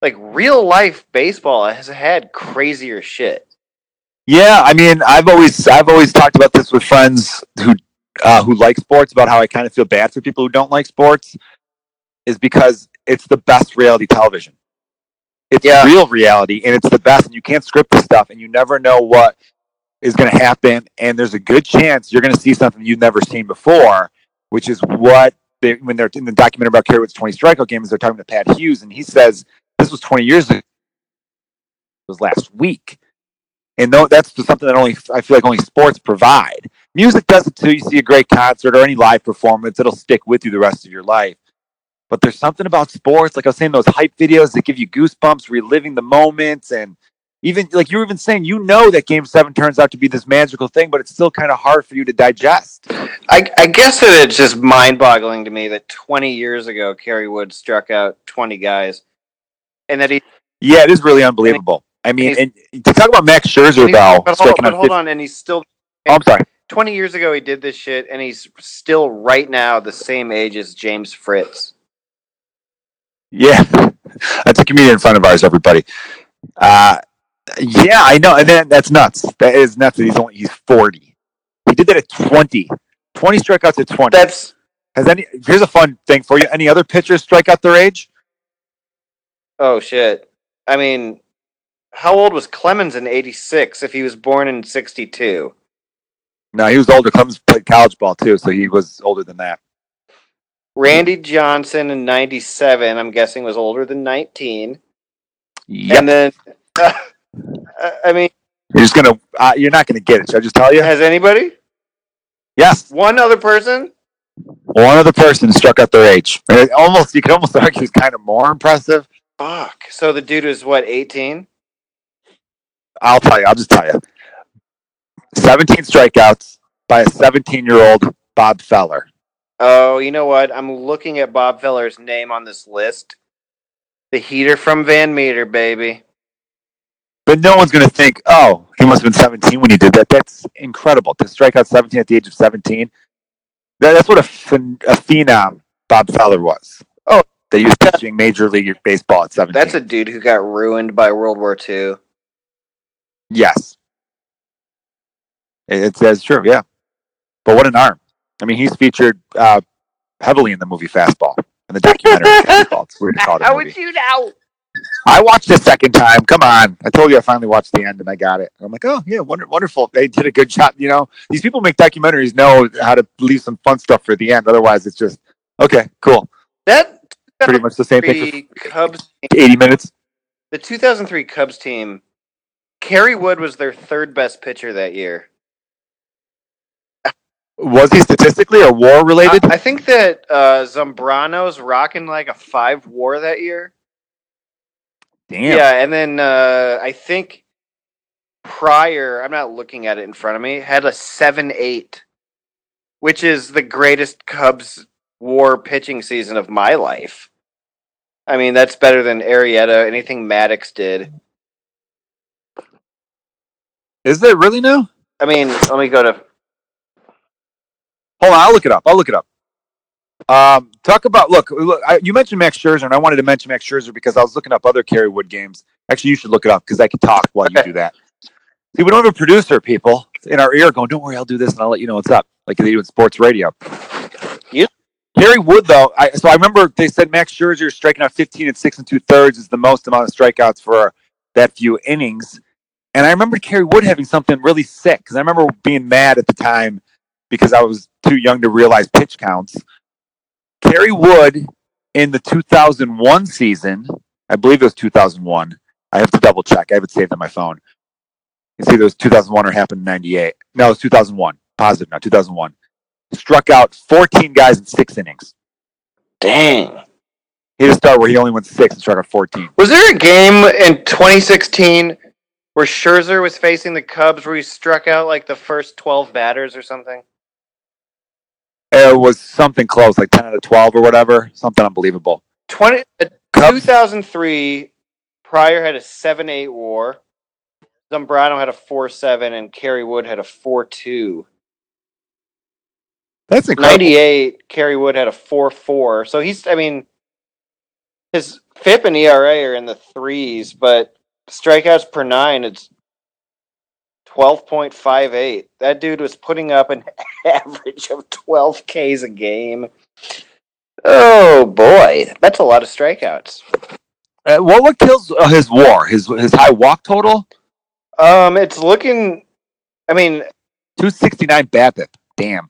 like real life baseball has had crazier shit. Yeah, I mean, I've always I've always talked about this with friends who uh, who like sports about how I kind of feel bad for people who don't like sports, is because it's the best reality television. It's Yeah. real reality, and it's the best. And you can't script the stuff, and you never know what is going to happen. And there's a good chance you're going to see something you've never seen before, which is what they, when they're in the documentary about Kerry Wood's 20 strikeout games, they're talking to Pat Hughes, and he says this was 20 years ago. It was last week. And though that's something that only I feel like only sports provide. Music does it too. You see a great concert or any live performance, it'll stick with you the rest of your life. But there's something about sports, like I was saying, those hype videos that give you goosebumps, reliving the moments, and even like you were even saying, you know that Game Seven turns out to be this magical thing, but it's still kind of hard for you to digest. I, I guess that it's just mind-boggling to me that 20 years ago, Kerry Wood struck out 20 guys, and that he. Yeah, it is really unbelievable. I mean, he's- and to talk about Max Scherzer though, but hold, but hold on, and he's still. Oh, I'm sorry. 20 years ago, he did this shit, and he's still right now the same age as James Fritz. Yeah, (laughs) that's a comedian friend of ours. Everybody. Uh, yeah, I know, and then that's nuts. That is nuts. That he's only he's forty. He did that at 20. 20 strikeouts at twenty. That's Has any? Here's a fun thing for you. Any other pitchers strike out their age? oh shit. I mean, how old was Clemens in '86 if he was born in '62? No, he was older. Clemens played college ball too, so he was older than that. Randy Johnson in '97, I'm guessing, was older than 19. Yep. And then, (laughs) I mean, You're just gonna. Uh, you're not gonna get it. Should I just tell you? has anybody? Yes. One other person? One other person struck out their age. (laughs) It almost, you could almost argue, it's kind of more impressive. Fuck. So the dude is what, 18? I'll tell you. I'll just tell you. 17 strikeouts by a 17 year old Bob Feller. Oh, you know what? I'm looking at Bob Feller's name on this list. The heater from Van Meter, baby. But no one's going to think, oh, he must have been 17 when he did that. That's incredible. To strike out 17 at the age of 17. That, that's what a, phen- a phenom Bob Feller was. Oh. That he was pitching Major League Baseball at 17. That's a dude who got ruined by World War II. Yes. It- It's, that's true, yeah. But what an arm. I mean, he's featured uh, heavily in the movie Fastball, in the documentary (laughs) Fastball. It's weird to call it How would you know? I watched it a second time. Come on. I told you I finally watched the end and I got it. I'm like, oh, yeah, wonder- wonderful. They did a good job. You know, these people make documentaries know how to leave some fun stuff for the end. Otherwise, it's just, okay, cool. That Pretty much the same thing Cubs, 80 minutes. the 2003 Cubs team, Kerry Wood was their third best pitcher that year. Was he statistically or war related? I, I think that uh, Zambrano's rocking like a five WAR that year. Damn. Yeah, and then uh, I think Prior, I'm not looking at it in front of me, had a seven eight, which is the greatest Cubs WAR pitching season of my life. I mean, that's better than Arrieta, anything Maddux did. Is it really now? I mean, let me go to. Hold on, I'll look it up. I'll look it up. Um, talk about look. look I, you mentioned Max Scherzer, and I wanted to mention Max Scherzer because I was looking up other Kerry Wood games. Actually, you should look it up because I can talk while you do that. See, we don't have a producer, people, in our ear going, "Don't worry, I'll do this, and I'll let you know what's up," like they do in sports radio. Yeah. Kerry Wood, though, I, so I remember they said Max Scherzer striking out 15 and six and two thirds is the most amount of strikeouts for that few innings. And I remember Kerry Wood having something really sick because I remember being mad at the time because I was too young to realize pitch counts. Kerry Wood in the 2001 season, I believe it was 2001. I have to double check. I have it saved on my phone. It's either it was 2001 or happened in 98. No, it was 2001. Positive now, 2001. Struck out 14 guys in six innings. Dang. He had a start where he only went six and struck out 14. Was there a game in 2016 where Scherzer was facing the Cubs where he struck out like the first 12 batters or something? It was something close, like 10 out of 12 or whatever. Something unbelievable. 20, uh, 2003, Prior had a 7 8 war. Zambrano had a 4 7, and Kerry Wood had a 4 2. that's incredible. 98, Kerry Wood had a 4 4. So he's, I mean, his FIP and ERA are in the threes, but strikeouts per nine, it's 12.58. That dude was putting up an (laughs) average of 12 Ks a game. Oh boy, that's a lot of strikeouts. Uh, what what kills uh, his WAR? His his high walk total? Um, it's looking. I mean, 269 BABIP. Damn.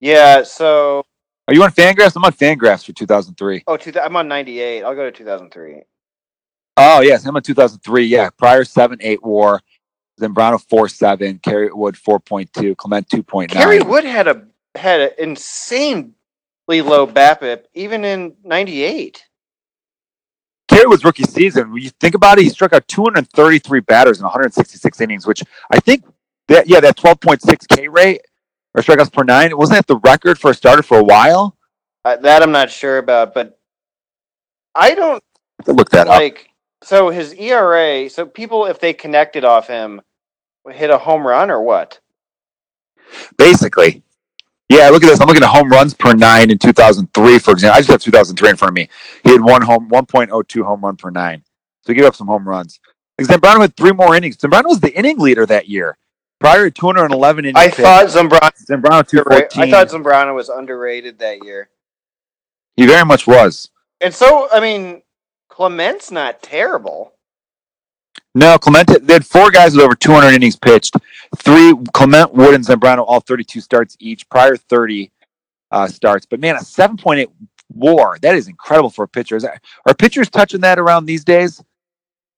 yeah. So, Are you on Fangraphs? I'm on Fangraphs for 2003. oh, two, I'm on 98. I'll go to 2003. Oh yes, I'm on 2003. Yeah, Prior seven eight WAR. Zambrano four seven. Kerry Wood 4.2. Clement 2.9. Kerry Wood had a had an insanely low BABIP even in '98. Kerry Wood's rookie season. When you think about it, he struck out 233 batters in 166 innings, which I think that yeah that 12.6 K rate or strikeouts per nine wasn't that the record for a starter for a while? Uh, that I'm not sure about, but I don't I'll look that up. like. So his ERA. So people, if they connected off him, hit a home run or what? basically. Yeah, look at this. I'm looking at home runs per nine in 2003, for example. I just have 2003 in front of me. He had one home, 1.02 home run per nine. So he gave up some home runs. Zambrano had three more innings. Zambrano was the inning leader that year. Prior to 211 innings. I thought Zambrano. Zambrano 214. I thought Zambrano was underrated that year. he very much was. And so, I mean, Clement's not terrible. No, Clement. They had four guys with over 200 innings pitched. Three Clement, Wood, and Zambrano, all 32 starts each. Prior 30 uh, starts, but man, a 7.8 WAR. That is incredible for a pitcher. Is that, are pitchers touching that around these days?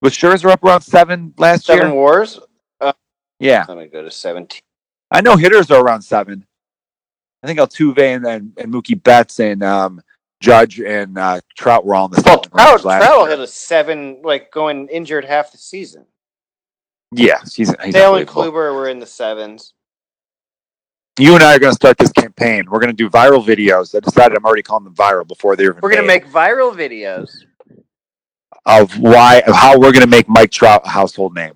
Was Scherzer up around seven last Seven year? wars. Yeah, Let me go to 17. I know hitters are around seven. I think Altuve and and, and Mookie Betts and um, Judge and uh, Trout were all in the Well, Trout, Trout year. hit a seven, like going injured half the season. Yeah, he's, he's Sale and. Kluber were in the sevens. You and I are going to start this campaign. We're going to do viral videos. I decided I'm already calling them viral before they're even We're gonna make viral videos. of why of how we're going to make Mike Trout a household name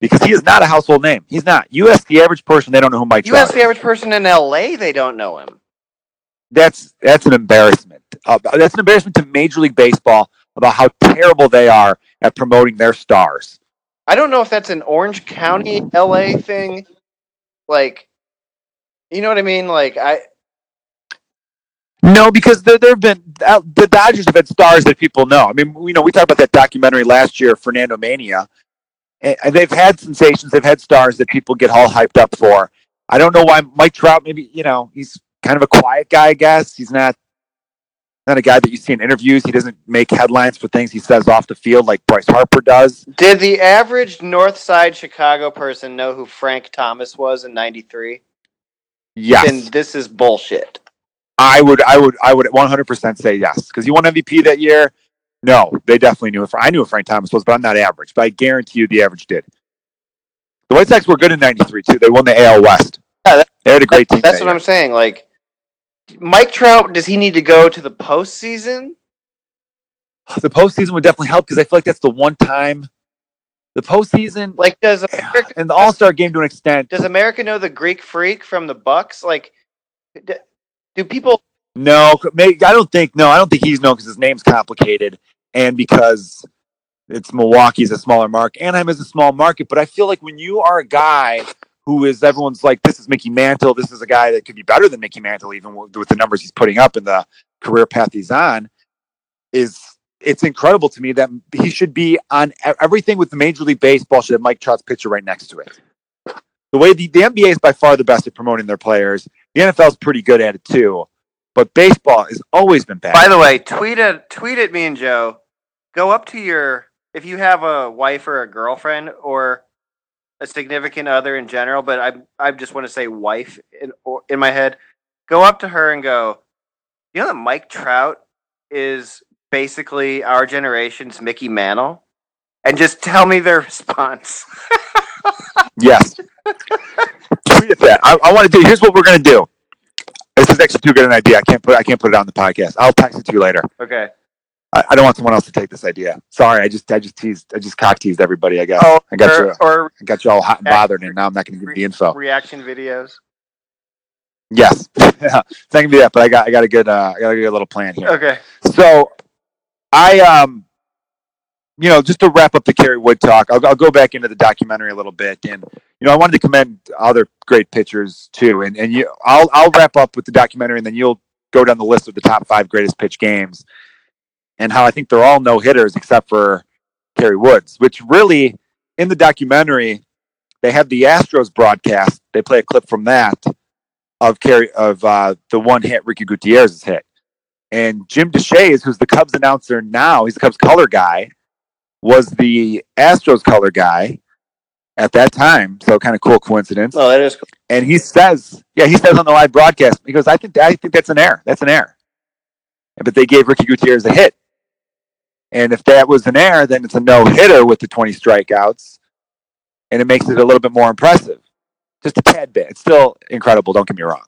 because he is not a household name. He's not. You ask the average person, they don't know who Mike You Trout ask the average person in LA, they don't know him. That's that's an embarrassment. Uh, that's an embarrassment to Major League Baseball about how terrible they are at promoting their stars. I don't know if that's an Orange County, LA thing. Like, you know what I mean? Like, I No, because there there have been uh, the Dodgers have had stars that people know. I mean, you know, we talked about that documentary last year, Fernando Mania, and and they've had sensations. They've had stars that people get all hyped up for. I don't know why Mike Trout. Maybe you know he's kind of a quiet guy. I guess he's not not a guy that you see in interviews. He doesn't make headlines for things he says off the field like Bryce Harper does. did the average North Side Chicago person know who Frank Thomas was in '93? Yes, Then this is bullshit. I would, I would, I would 100% say yes because he won MVP that year. No, they definitely knew it. I knew who Frank Thomas was, but I'm not average. But I guarantee you, the average did. The White Sox were good in '93 too. They won the AL West. Yeah, that- they had a great team. That's that what year. I'm saying. Like, Mike Trout, does he need to go to the postseason? The postseason would definitely help because I feel like that's the one time the postseason Like, does America, and the All Star game to an extent. does America know the Greek Freak from the Bucks? Like, do people? No, I don't think. No, I don't think he's known because his name's complicated and because it's Milwaukee's a smaller market. Anaheim is a small market, but I feel like when you are a guy who is everyone's like, this is Mickey Mantle. This is a guy that could be better than Mickey Mantle, even with, the numbers he's putting up and the career path he's on. Is it's incredible to me that he should be on everything with the Major League Baseball. Should have Mike Trout's picture right next to it. The way the, the NBA is by far the best at promoting their players. The NFL is pretty good at it too, but baseball has always been bad. By the way, tweet at tweet at me and Joe. Go up to your if you have a wife or a girlfriend or a significant other in general, but I I just want to say wife in or, in my head. Go up to her and go. You know that Mike Trout is basically our generation's Mickey Mantle, and just tell me their (laughs) response. Yes. Tweet that. I, I want to do. Here's what we're gonna do. This is actually too good an idea. I can't put. I can't put it on the podcast. I'll text it to you later. okay. I, I don't want someone else to take this idea. Sorry. I just. I just teased. I just cock teased everybody. I guess. Oh, I got or, you. or I got you all hot and bothered, and now I'm not going to give you the info. reaction videos. Yes. (laughs) it's not gonna be that, but I got. I got a good. Uh, I got a good little plan here. Okay. So, I um, you know, just to wrap up the Kerry Wood talk, I'll, I'll go back into the documentary a little bit, and you know, I wanted to commend other great pitchers too, and and you, I'll I'll wrap up with the documentary, and then you'll go down the list of the top five greatest pitch games, and how I think they're all no hitters except for Kerry Woods, which really in the documentary they have the Astros broadcast. They play a clip from that of Kerry of uh, the one hit Ricky Gutierrez's hit. And Jim Deshaies, who's the Cubs announcer now, he's the Cubs color guy, was the Astros color guy at that time. So kind of cool coincidence. Oh, that is cool. And he says, yeah, he says on the live broadcast, he goes, I think I think that's an error. That's an error. But they gave Ricky Gutierrez a hit. And if that was an error, then it's a no hitter with the 20 strikeouts. And it makes it a little bit more impressive. Just a tad bit. It's still incredible, don't get me wrong.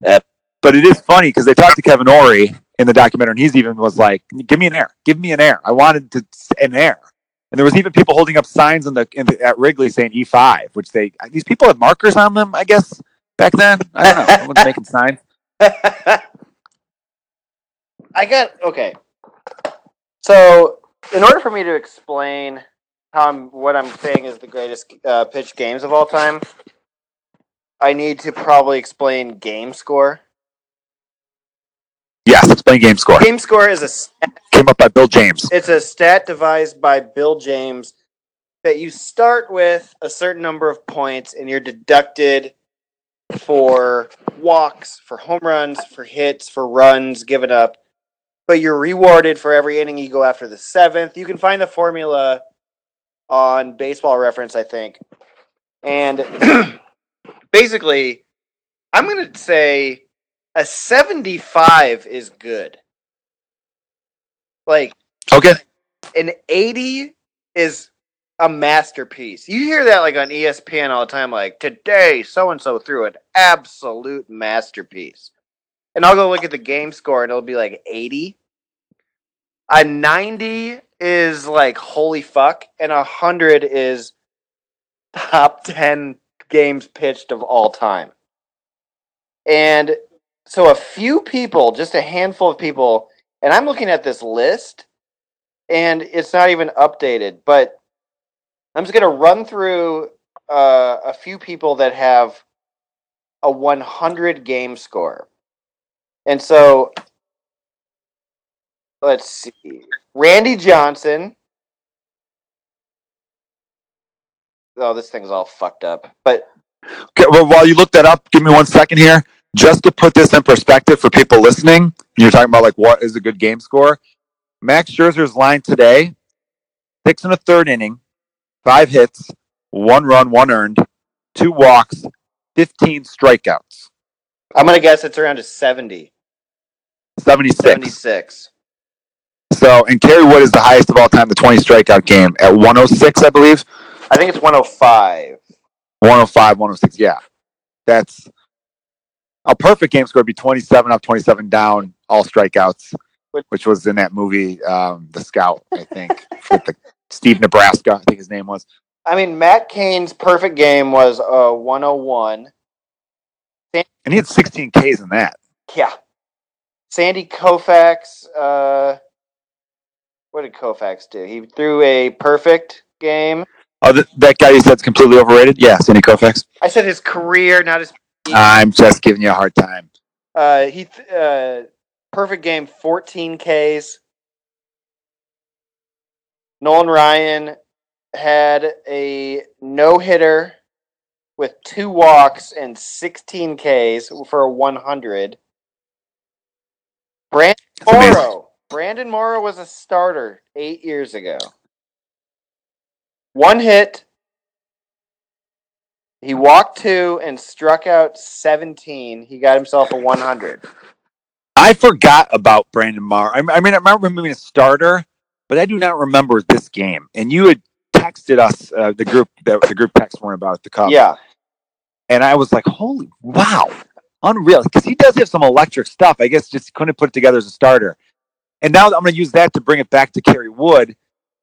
Yep. But it is funny because they talked to Kevin Orie in the documentary, and he's even was like, "Give me an air, give me an air. I wanted to an air." And there was even people holding up signs in the, in the at Wrigley saying E5, which they these people had markers on them, I guess back then. I don't know. Someone's making signs. (laughs) I got okay. So, in order for me to explain how I'm what I'm saying is the greatest uh, pitch games of all time, I need to probably explain game score. Yes, explain game score. Game score is a stat, Came up by Bill James. it's a stat devised by Bill James that you start with a certain number of points and you're deducted for walks, for home runs, for hits, for runs given up. But you're rewarded for every inning you go after the seventh. You can find the formula on baseball reference, I think. And (clears throat) basically, I'm going to say a 75 is good. Like, Okay. an 80 is a masterpiece. You hear that like on ESPN all the time, like today so and so threw an absolute masterpiece. And I'll go look at the game score and it'll be like 80. A 90 is like holy fuck, and a 100 is top 10 games pitched of all time. And so a few people, just a handful of people, and I'm looking at this list and it's not even updated. But I'm just gonna run through uh, a few people that have a 100 game score, and so let's see, Randy Johnson. Oh, this thing's all fucked up. But Okay, well, while you look that up, give me one second here. Just to put this in perspective for people listening, you're talking about like what is a good game score. Max Scherzer's line today: six and a third inning, five hits, one run, one earned, two walks, fifteen strikeouts, I'm gonna guess it's around a 70, 76. 76. So, and Kerry Wood is the highest of all time, the 20 strikeout game at 106, I believe. I think it's 105. 105, 106. Yeah. That's a perfect game score would be 27 up, 27 down, all strikeouts, which was in that movie, um, The Scout, I think, with the (laughs) Steve Nebraska, I think his name was. I mean, Matt Cain's perfect game was uh 101. And he had 16 Ks in that. Yeah. Sandy Koufax, uh what did Koufax do? He threw a perfect game. Oh, th- that guy you said's completely overrated? Yeah, Sandy Koufax. I said his career, not his (laughs) I'm just giving you a hard time. uh he th- uh perfect game 14 Ks. Nolan Ryan had a no-hitter with two walks and 16 Ks for a 100. Brandon Morrow. Brandon Morrow was a starter eight years ago. One hit. He walked two and struck out 17. He got himself a 100. I forgot about Brandon Morrow. I, I mean, I remember him being a starter, but I do not remember this game. And you had texted us uh, the group the, the group text one about the cup. Yeah. and I was like, "Holy wow, unreal!" Because he does have some electric stuff. I guess just couldn't put it together as a starter. And now I'm going to use that to bring it back to Kerry Wood,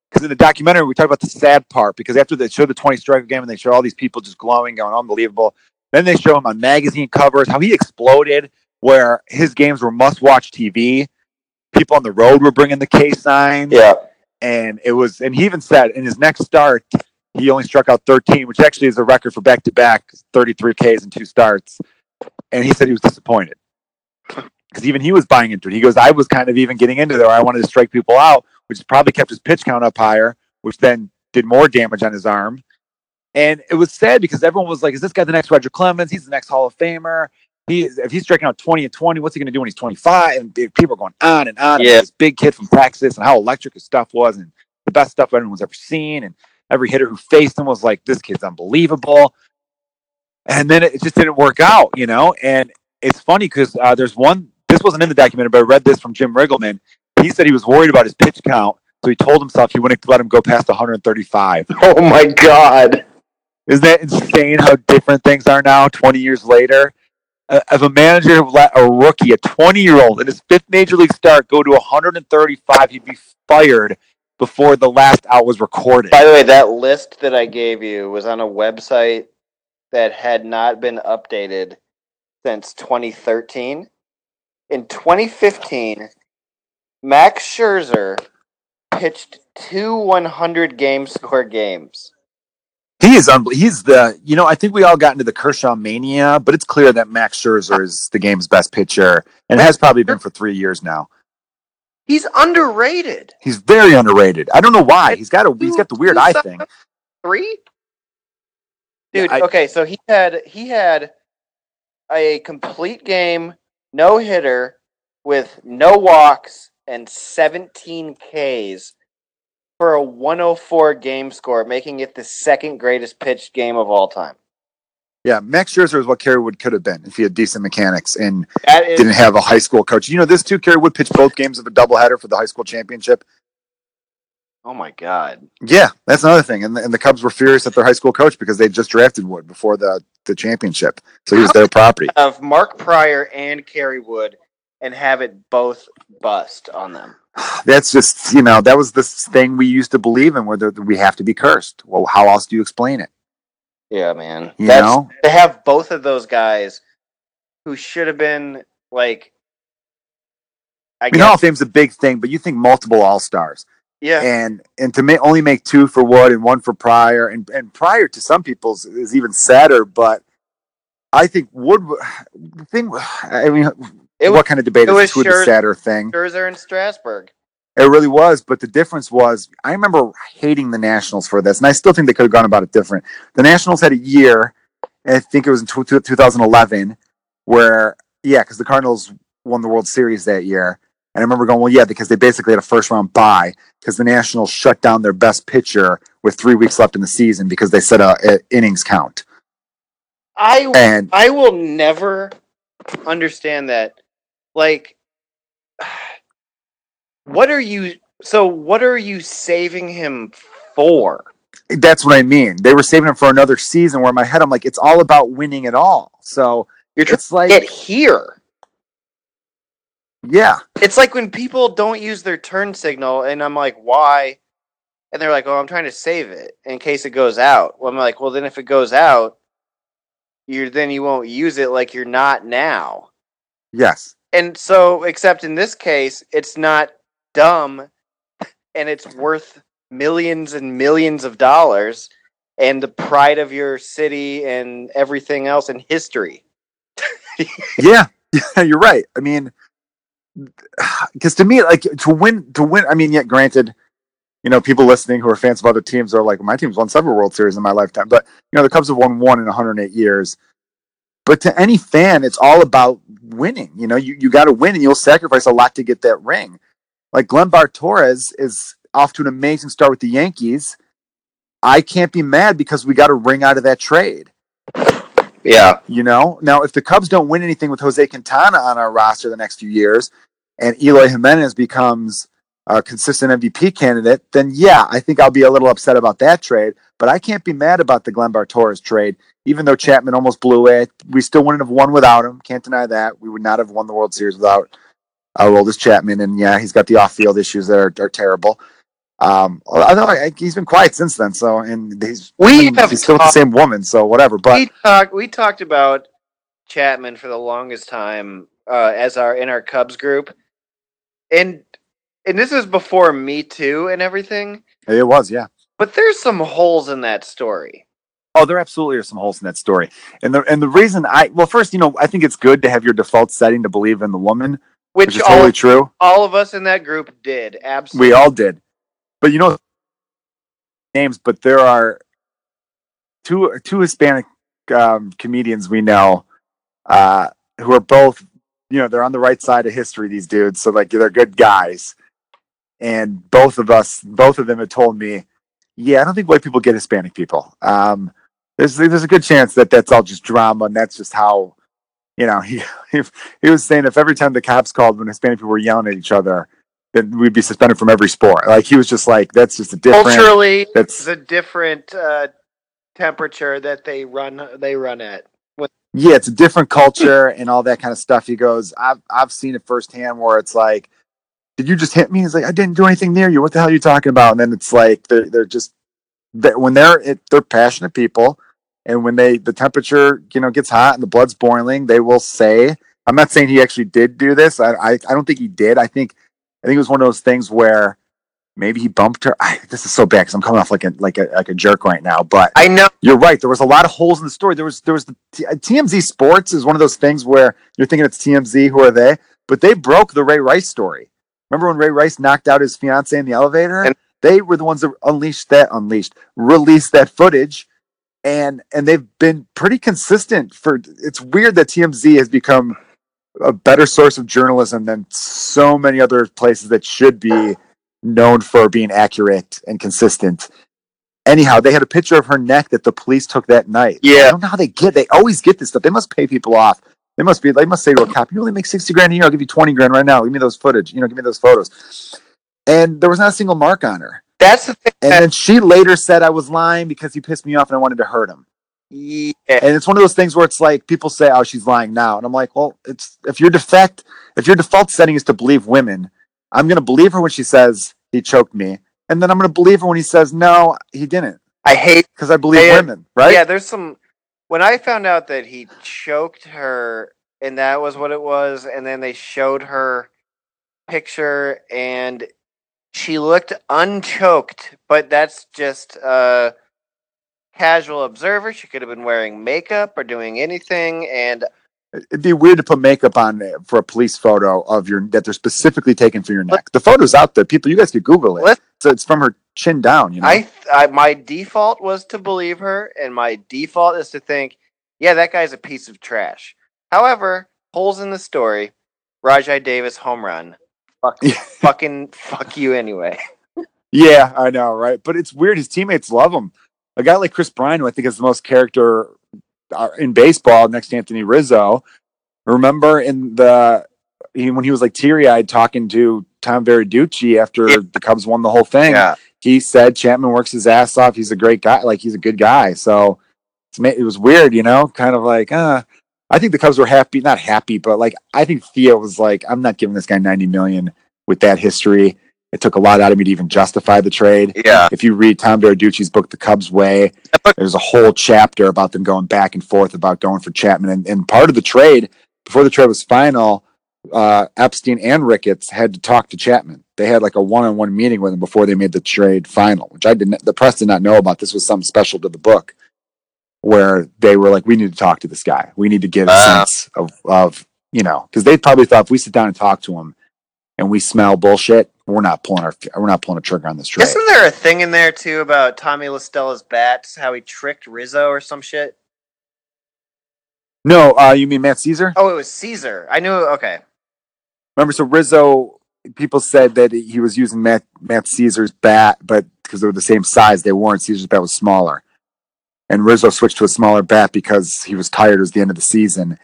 because in the documentary we talk about the sad part. Because after they show the 20 strike game and they show all these people just glowing, going unbelievable, then they show him on magazine covers how he exploded, where his games were must-watch TV. People on the road were bringing the K signs Yeah. and it was and he even said in his next start he only struck out 13 which actually is a record for back-to-back 33 ks in two starts and he said he was disappointed. Because even he was buying into it. He goes i was kind of even getting into there. I wanted to strike people out which probably kept his pitch count up higher which then did more damage on his arm. And it was sad because everyone was like is this guy the next roger clemens? He's the next hall of famer. He if he's striking out 20 and 20 what's he going to do when he's 25 and people are going on and on Yeah. this big kid from texas and how electric his stuff was and the best stuff anyone's ever seen. And every hitter who faced him was like this kid's unbelievable and then it just didn't work out you know? And it's funny because uh, there's one this wasn't in the documentary but i read this from jim riggleman. He said he was worried about his pitch count so he told himself he wouldn't let him go past 135 (laughs) Oh my god. isn't that insane how different things are now 20 years later? Uh, if a manager let a rookie a 20 year old in his fifth major league start go to 135 he'd be fired before the last out was recorded. By the way, that list that I gave you was on a website that had not been updated since 2013. In 2015, Max Scherzer pitched two 100 game score games. He is unbelievable. He's the, you know, I think we all got into the Kershaw mania, but it's clear that Max Scherzer is the game's best pitcher and has probably been for three years now. He's underrated. He's very underrated. I don't know why. He's got a, he's got the weird eye thing. Three? Dude, I- okay, so he had he had a complete game, no hitter, with no walks and 17 Ks for a 104 game score, making it the second greatest pitched game of all time. Yeah, Max Scherzer is what Kerry Wood could have been if he had decent mechanics and is didn't have a high school coach. You know, this too, Kerry Wood pitched both games of a doubleheader for the high school championship. Oh my god. Yeah, that's another thing. And the, and the Cubs were furious at their high school coach because they just drafted Wood before the, the championship. So he was their property. Of Mark Prior and Kerry Wood and have it both bust on them. (sighs) That's just, you know, that was this thing we used to believe in where we have to be cursed. Well, how else do you explain it? Yeah, man. You That's know? to have both of those guys who should have been like I I mean, Hall guess of Fame's a big thing, but you think multiple All Stars, yeah. and and to ma- only make two for Wood and one for Prior, and and Prior to some people's is even sadder. But I think Wood, the thing, I mean, It what was kind of debate is this? Who the sadder thing? Scherzer and Strasburg. It really was, but the difference was I remember hating the Nationals for this, and I still think they could have gone about it different. The Nationals had a year, I think it was in tw- 2011, where yeah, because the Cardinals won the World Series that year, and I remember going, well, yeah, because they basically had a first round bye because the Nationals shut down their best pitcher with three weeks left in the season because they set a, a innings count, I and I will never understand that. Like (sighs) what are you so what are you saving him for? that's what I mean. They were saving him for another season. Where in my head, I'm like, it's all about winning it all. So You're it's like, get here. Yeah. It's like when people don't use their turn signal and I'm like, why? And they're like, "Oh, I'm trying to save it in case it goes out." Well, I'm like, "Well, then if it goes out, you're then you won't use it like you're not now." Yes. And so, except in this case, it's not dumb, (laughs) and it's worth millions and millions of dollars, and the pride of your city and everything else in history. (laughs) yeah, yeah, (laughs) you're right. I mean, (sighs) because to me, like to win, to win. I mean, yet granted, you know, people listening who are fans of other teams are like, my team's won several World Series in my lifetime, but you know, the Cubs have won one in 108 years. But to any fan, it's all about winning. You know, you, you got to win, and you'll sacrifice a lot to get that ring. Like Gleyber Torres is off to an amazing start with the Yankees. I can't be mad because we got a ring out of that trade. Yeah. You know, now if the Cubs don't win anything with Jose Quintana on our roster the next few years, and Eloy Jimenez becomes a consistent MVP candidate, then yeah, I think I'll be a little upset about that trade. But I can't be mad about the Gleyber Torres trade, even though Chapman almost blew it. We still wouldn't have won without him. Can't deny that. We would not have won the World Series without uh, Aroldis Chapman. And yeah, he's got the off-field issues that are, are terrible. Um, although I, he's been quiet since then, so and he's We he's have still with the same woman, so whatever. But we talked we talked about Chapman for the longest time uh, as our in our Cubs group, and and this is before Me Too and everything. it was, yeah. But there's some holes in that story. Oh, there absolutely are some holes in that story. And the and the reason I well, first, you know, I think it's good to have your default setting to believe in the woman, Which, which is all, totally true. all of us in that group did. Absolutely. We all did. But you know names, but there are two two Hispanic um, comedians we know uh, who are both, you know, they're on the right side of history. These dudes, so like they're good guys. And both of us, both of them, had told me, yeah, I don't think white people get Hispanic people. Um, there's there's a good chance that that's all just drama, and that's just how, you know, he (laughs) he, he was saying if every time the cops called when Hispanic people were yelling at each other, then we'd be suspended from every sport. Like he was just like, that's just a different. Culturally, That's a different uh, temperature that they run they run at. yeah, it's a different culture and all that kind of stuff. He goes, I've I've seen it firsthand where it's like, did you just hit me? He's like, I didn't do anything near you. What the hell are you talking about? And then it's like they're they're just that when they're it, they're passionate people, and when they the temperature you know gets hot and the blood's boiling, they will say. I'm not saying he actually did do this. I I, I don't think he did. I think I think it was one of those things where maybe he bumped her. I, this is so bad because I'm coming off like a like a like a jerk right now, but I know. you're right. There was a lot of holes in the story. There was there was the TMZ uh, Sports is one of those things where you're thinking it's TMZ. Who are they? But they broke the Ray Rice story. Remember when Ray Rice knocked out his fiance in the elevator? And- they were the ones that unleashed that unleashed released that footage, and and they've been pretty consistent for. It's weird that TMZ has become a better source of journalism than so many other places that should be known for being accurate and consistent. Anyhow, they had a picture of her neck that the police took that night. Yeah. I don't know how they get. They always get this stuff. They must pay people off. They must be. They must say to a cop, "You only make sixty grand a year. I'll give you twenty grand right now. Give me those footage. You know, give me those photos." And there was not a single mark on her. That's the thing. And that- then she later said I was lying because he pissed me off and I wanted to hurt him. Yeah. And it's one of those things where it's like people say, "Oh, she's lying now," and I'm like, "Well, it's if your defect, if your default setting is to believe women, I'm going to believe her when she says he choked me, and then I'm going to believe her when he says no, he didn't, I hate. because I believe Yeah, women, right? Yeah, there's some. When I found out that he choked her and that was what it was, and then they showed her picture and she looked unchoked, but that's just a casual observer. She could have been wearing makeup or doing anything, and It'd be weird to put makeup on uh, for a police photo of your that they're specifically taken for your neck. The photo's out there. People, you guys could Google it. So it's from her chin down. You know. I, I my default was to believe her, and my default is to think, yeah, that guy's a piece of trash. However, holes in the story. Rajai Davis home run. Fuck, (laughs) fucking fuck you anyway. (laughs) Yeah, I know, right? But it's weird. His teammates love him. A guy like Kris Bryant, who I think is the most character uh, in baseball, next to Anthony Rizzo. Remember in the when he was like teary eyed talking to Tom Verducci after Yeah. the Cubs won the whole thing. Yeah. He said Chapman works his ass off. He's a great guy. Like he's a good guy. So it's, it was weird, you know, kind of like, uh, I think the Cubs were happy, not happy, but like I think Theo was like, I'm not giving this guy 90 million with that history. It took a lot out of me to even justify the trade. Yeah. If you read Tom Verducci's book, The Cubs Way, there's a whole chapter about them going back and forth about going for Chapman. And, and part of the trade, before the trade was final, uh, Epstein and Ricketts had to talk to Chapman. They had like a one-on-one meeting with him before they made the trade final, which I didn't. The press did not know about. This was something special to the book, where they were like, "We need to talk to this guy. We need to get a Wow. sense of, of you know, because they probably thought if we sit down and talk to him, and we smell bullshit, we're not pulling our we're not pulling a trigger on this trade." Isn't there a thing in there too about Tommy La Stella's bats? How he tricked Rizzo or some shit? No, uh, you mean Matt Szczur? Oh, it was Szczur. I knew. Okay. Remember, so Rizzo, people said that he was using Matt Matt Szczur's bat, but because they were the same size, they weren't. Szczur's bat was smaller, and Rizzo switched to a smaller bat because he was tired. It was the end of the season,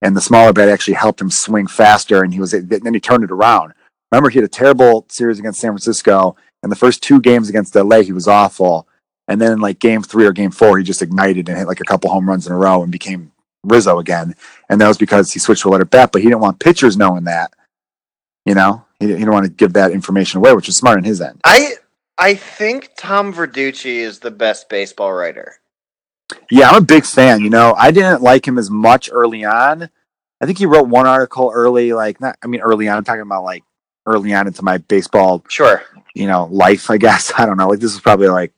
and the smaller bat actually helped him swing faster, and he was. Then he turned it around. Remember, he had a terrible series against San Francisco, and the first two games against LA, he was awful. And then in like game three or game four, he just ignited and hit like a couple home runs in a row and became Rizzo again. And that was because he switched to a letter bat, but he didn't want pitchers knowing that. You know, he, he didn't want to give that information away, which is smart on his end. I I think Tom Verducci is the best baseball writer. Yeah, I'm a big fan. You know, I didn't like him as much early on. I think he wrote one article early, like not. I mean, early on. I'm talking about like early on into my baseball, Sure. you know, life. I guess (laughs) I don't know. Like this was probably like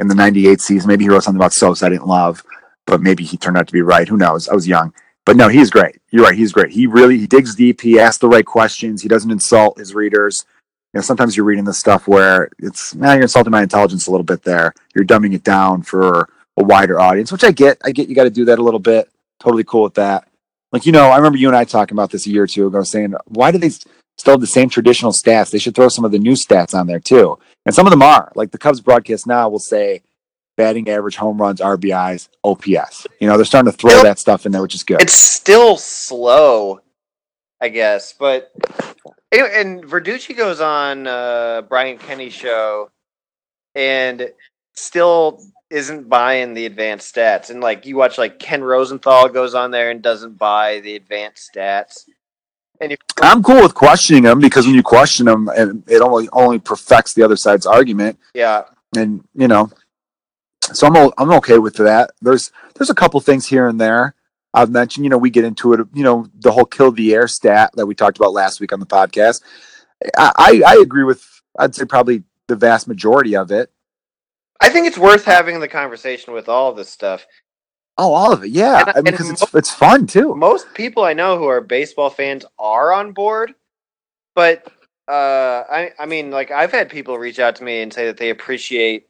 in the '98 season. Maybe he wrote something about Sosa I didn't love, but maybe he turned out to be right. Who knows? I was young. But no, he's great. You're right. He's great. He really he digs deep. He asks the right questions. He doesn't insult his readers. You know, sometimes you're reading this stuff where it's now you're insulting my intelligence a little bit there. You're dumbing it down for a wider audience, which I get. I get you got to do that a little bit. Totally cool with that. Like you know, I remember you and I talking about this a year or two ago, saying why do they still have the same traditional stats? They should throw some of the new stats on there too. And some of them are. Like the Cubs broadcast now will say batting average, home runs, RBIs, OPS. You know, they're starting to throw that stuff in there, which is good. It's still slow, I guess. But anyway, and Verducci goes on uh, Brian Kenny's show, and still isn't buying the advanced stats. And like you watch, like Ken Rosenthal goes on there and doesn't buy the advanced stats. And if I'm cool with questioning them because when you question them, and it only only perfects the other side's argument. yeah, and you know, so I'm I'm okay with that. There's there's a couple things here and there I've mentioned. You know, we get into it. You know, the whole kill the air stat that we talked about last week on the podcast. I I, I agree with. I'd say probably the vast majority of it. I think it's worth having the conversation with all this stuff. Oh, all of it. Yeah, And- I mean, because it's it's fun too. most people I know who are baseball fans are on board, but uh, I I mean, like I've had people reach out to me and say that they appreciate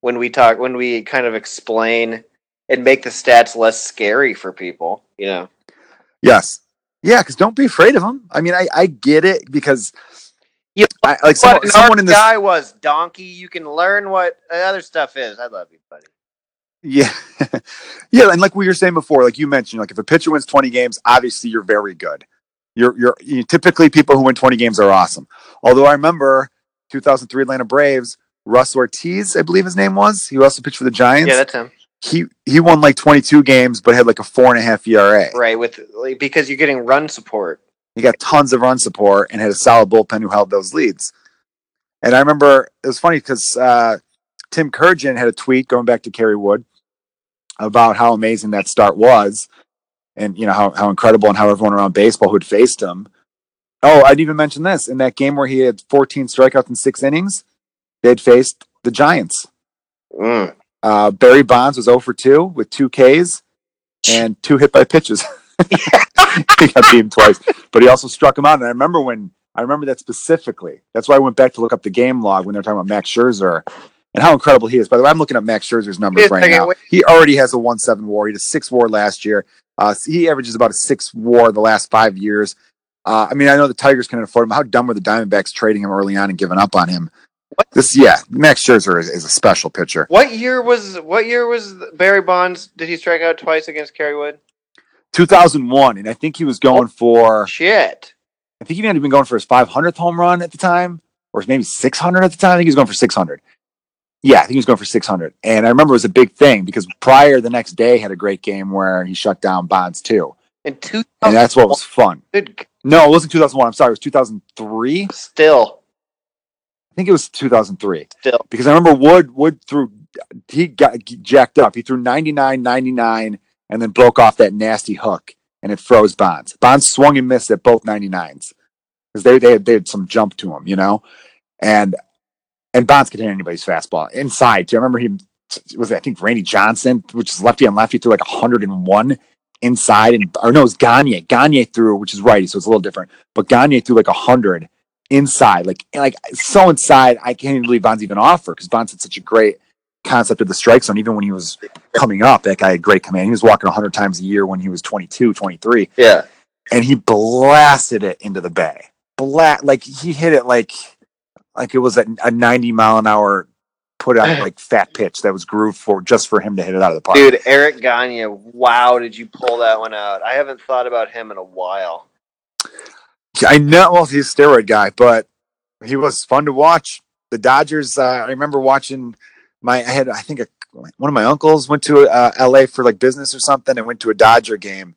when we talk when we kind of explain and make the stats less scary for people. You know, Yes. Yeah, because don't be afraid of them. I mean, I, I get it because You- I, like someone, someone in this guy was donkey. You can learn what other stuff is. I love you. Yeah. (laughs) yeah, and like we were saying before, like you mentioned, like if a pitcher wins 20 games, obviously you're very good. You're you're you, typically people who win 20 games are awesome. Although I remember 2003 Atlanta Braves, Russ Ortiz, I believe his name was. He also pitched for the Giants. Yeah, that's him. he he won like 22 games, but had like a four and a half ERA. Right with like, because you're getting run support. He got tons of run support and had a solid bullpen who held those leads. And I remember it was funny because uh, Tim Kurkjian had a tweet going back to Kerry Wood about how amazing that start was, and you know how how incredible and how everyone around baseball who had faced him. Oh, I'd even mention this in that game where he had 14 strikeouts in six innings. They'd faced the Giants. Mm. Uh, Barry Bonds was 0 for 2 with two Ks and two hit by pitches. (laughs) he got beaten twice, but he also struck him out. And I remember when I remember that specifically. That's why I went back to look up the game log when they were talking about Max Scherzer and how incredible he is. By the way, I'm looking up Max Scherzer's numbers right now. wait. He already has a one seven WAR. He had a six WAR last year. Uh, he averages about a six WAR the last five years. Uh, I mean, I know the Tigers can afford him. How dumb were the Diamondbacks trading him early on and giving up on him? What? This, yeah, Max Scherzer is, is a special pitcher. What year was what year was Barry Bonds? Did he strike out twice against Kerry Wood? 2001, and I think he was going for. Shit. I think he might have been going for his 500th home run at the time, or maybe 600 at the time. I think he was going for 600. Yeah, I think he was going for 600. And I remember it was a big thing because Prior the next day had a great game where he shut down Bonds too. In two And that's what was fun. Good. No, it wasn't 2001. I'm sorry. It was 2003. Still. I think it was 2003 Still, because I remember Wood Wood threw he got jacked up. He threw 99, 99, and then broke off that nasty hook, and it froze Bonds. Bonds swung and missed at both 99s because they they had, they had some jump to him, you know, and and Bonds could hit anybody's fastball inside. Do you remember he was I think Randy Johnson, which is lefty on lefty, threw like 101 inside, and or no, it was Gagne. Gagne threw, which is righty, so it's a little different, but Gagne threw like 100 inside, like like so inside. I can't even believe Bonds even offer because Bonds had such a great concept of the strike zone. Even when he was coming up, that guy had great command. He was walking 100 times a year when he was 22, 23, yeah. and he blasted it into the bay. Blat like he hit it like like it was a, a 90 mile an hour put out (clears throat) like fat pitch that was grooved for just for him to hit it out of the park. Dude, Eric Gagne, wow, did you pull that one out? I haven't thought about him in a while. I know well he's a steroid guy, but he was fun to watch. The Dodgers. Uh, I remember watching my. I had I think a, one of my uncles went to uh, L.A. for like business or something and went to a Dodger game,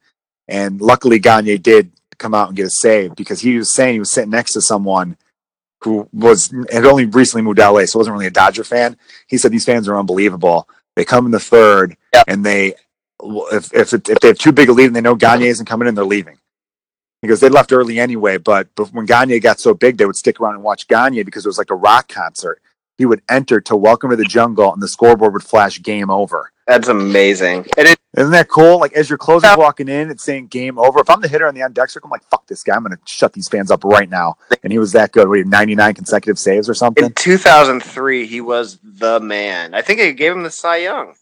and luckily Gagne did come out and get a save because he was saying he was sitting next to someone who was had only recently moved to LA, so wasn't really a Dodger fan. He said these fans are unbelievable. They come in the third, and they if if it, if they have too big a lead and they know Gagne isn't coming in, they're leaving. Because they left early anyway, but, but when Gagne got so big, they would stick around and watch Gagne because it was like a rock concert. He would enter to Welcome to the Jungle, and the scoreboard would flash "Game Over." That's amazing. Isn't that cool? Like as your closer's walking in, it's saying game over. If I'm the hitter on the on deck circle, I'm like, fuck this guy. I'm gonna shut these fans up right now. And he was that good. He had 99 consecutive saves or something? in 2003, he was the man. I think they gave him the Cy Young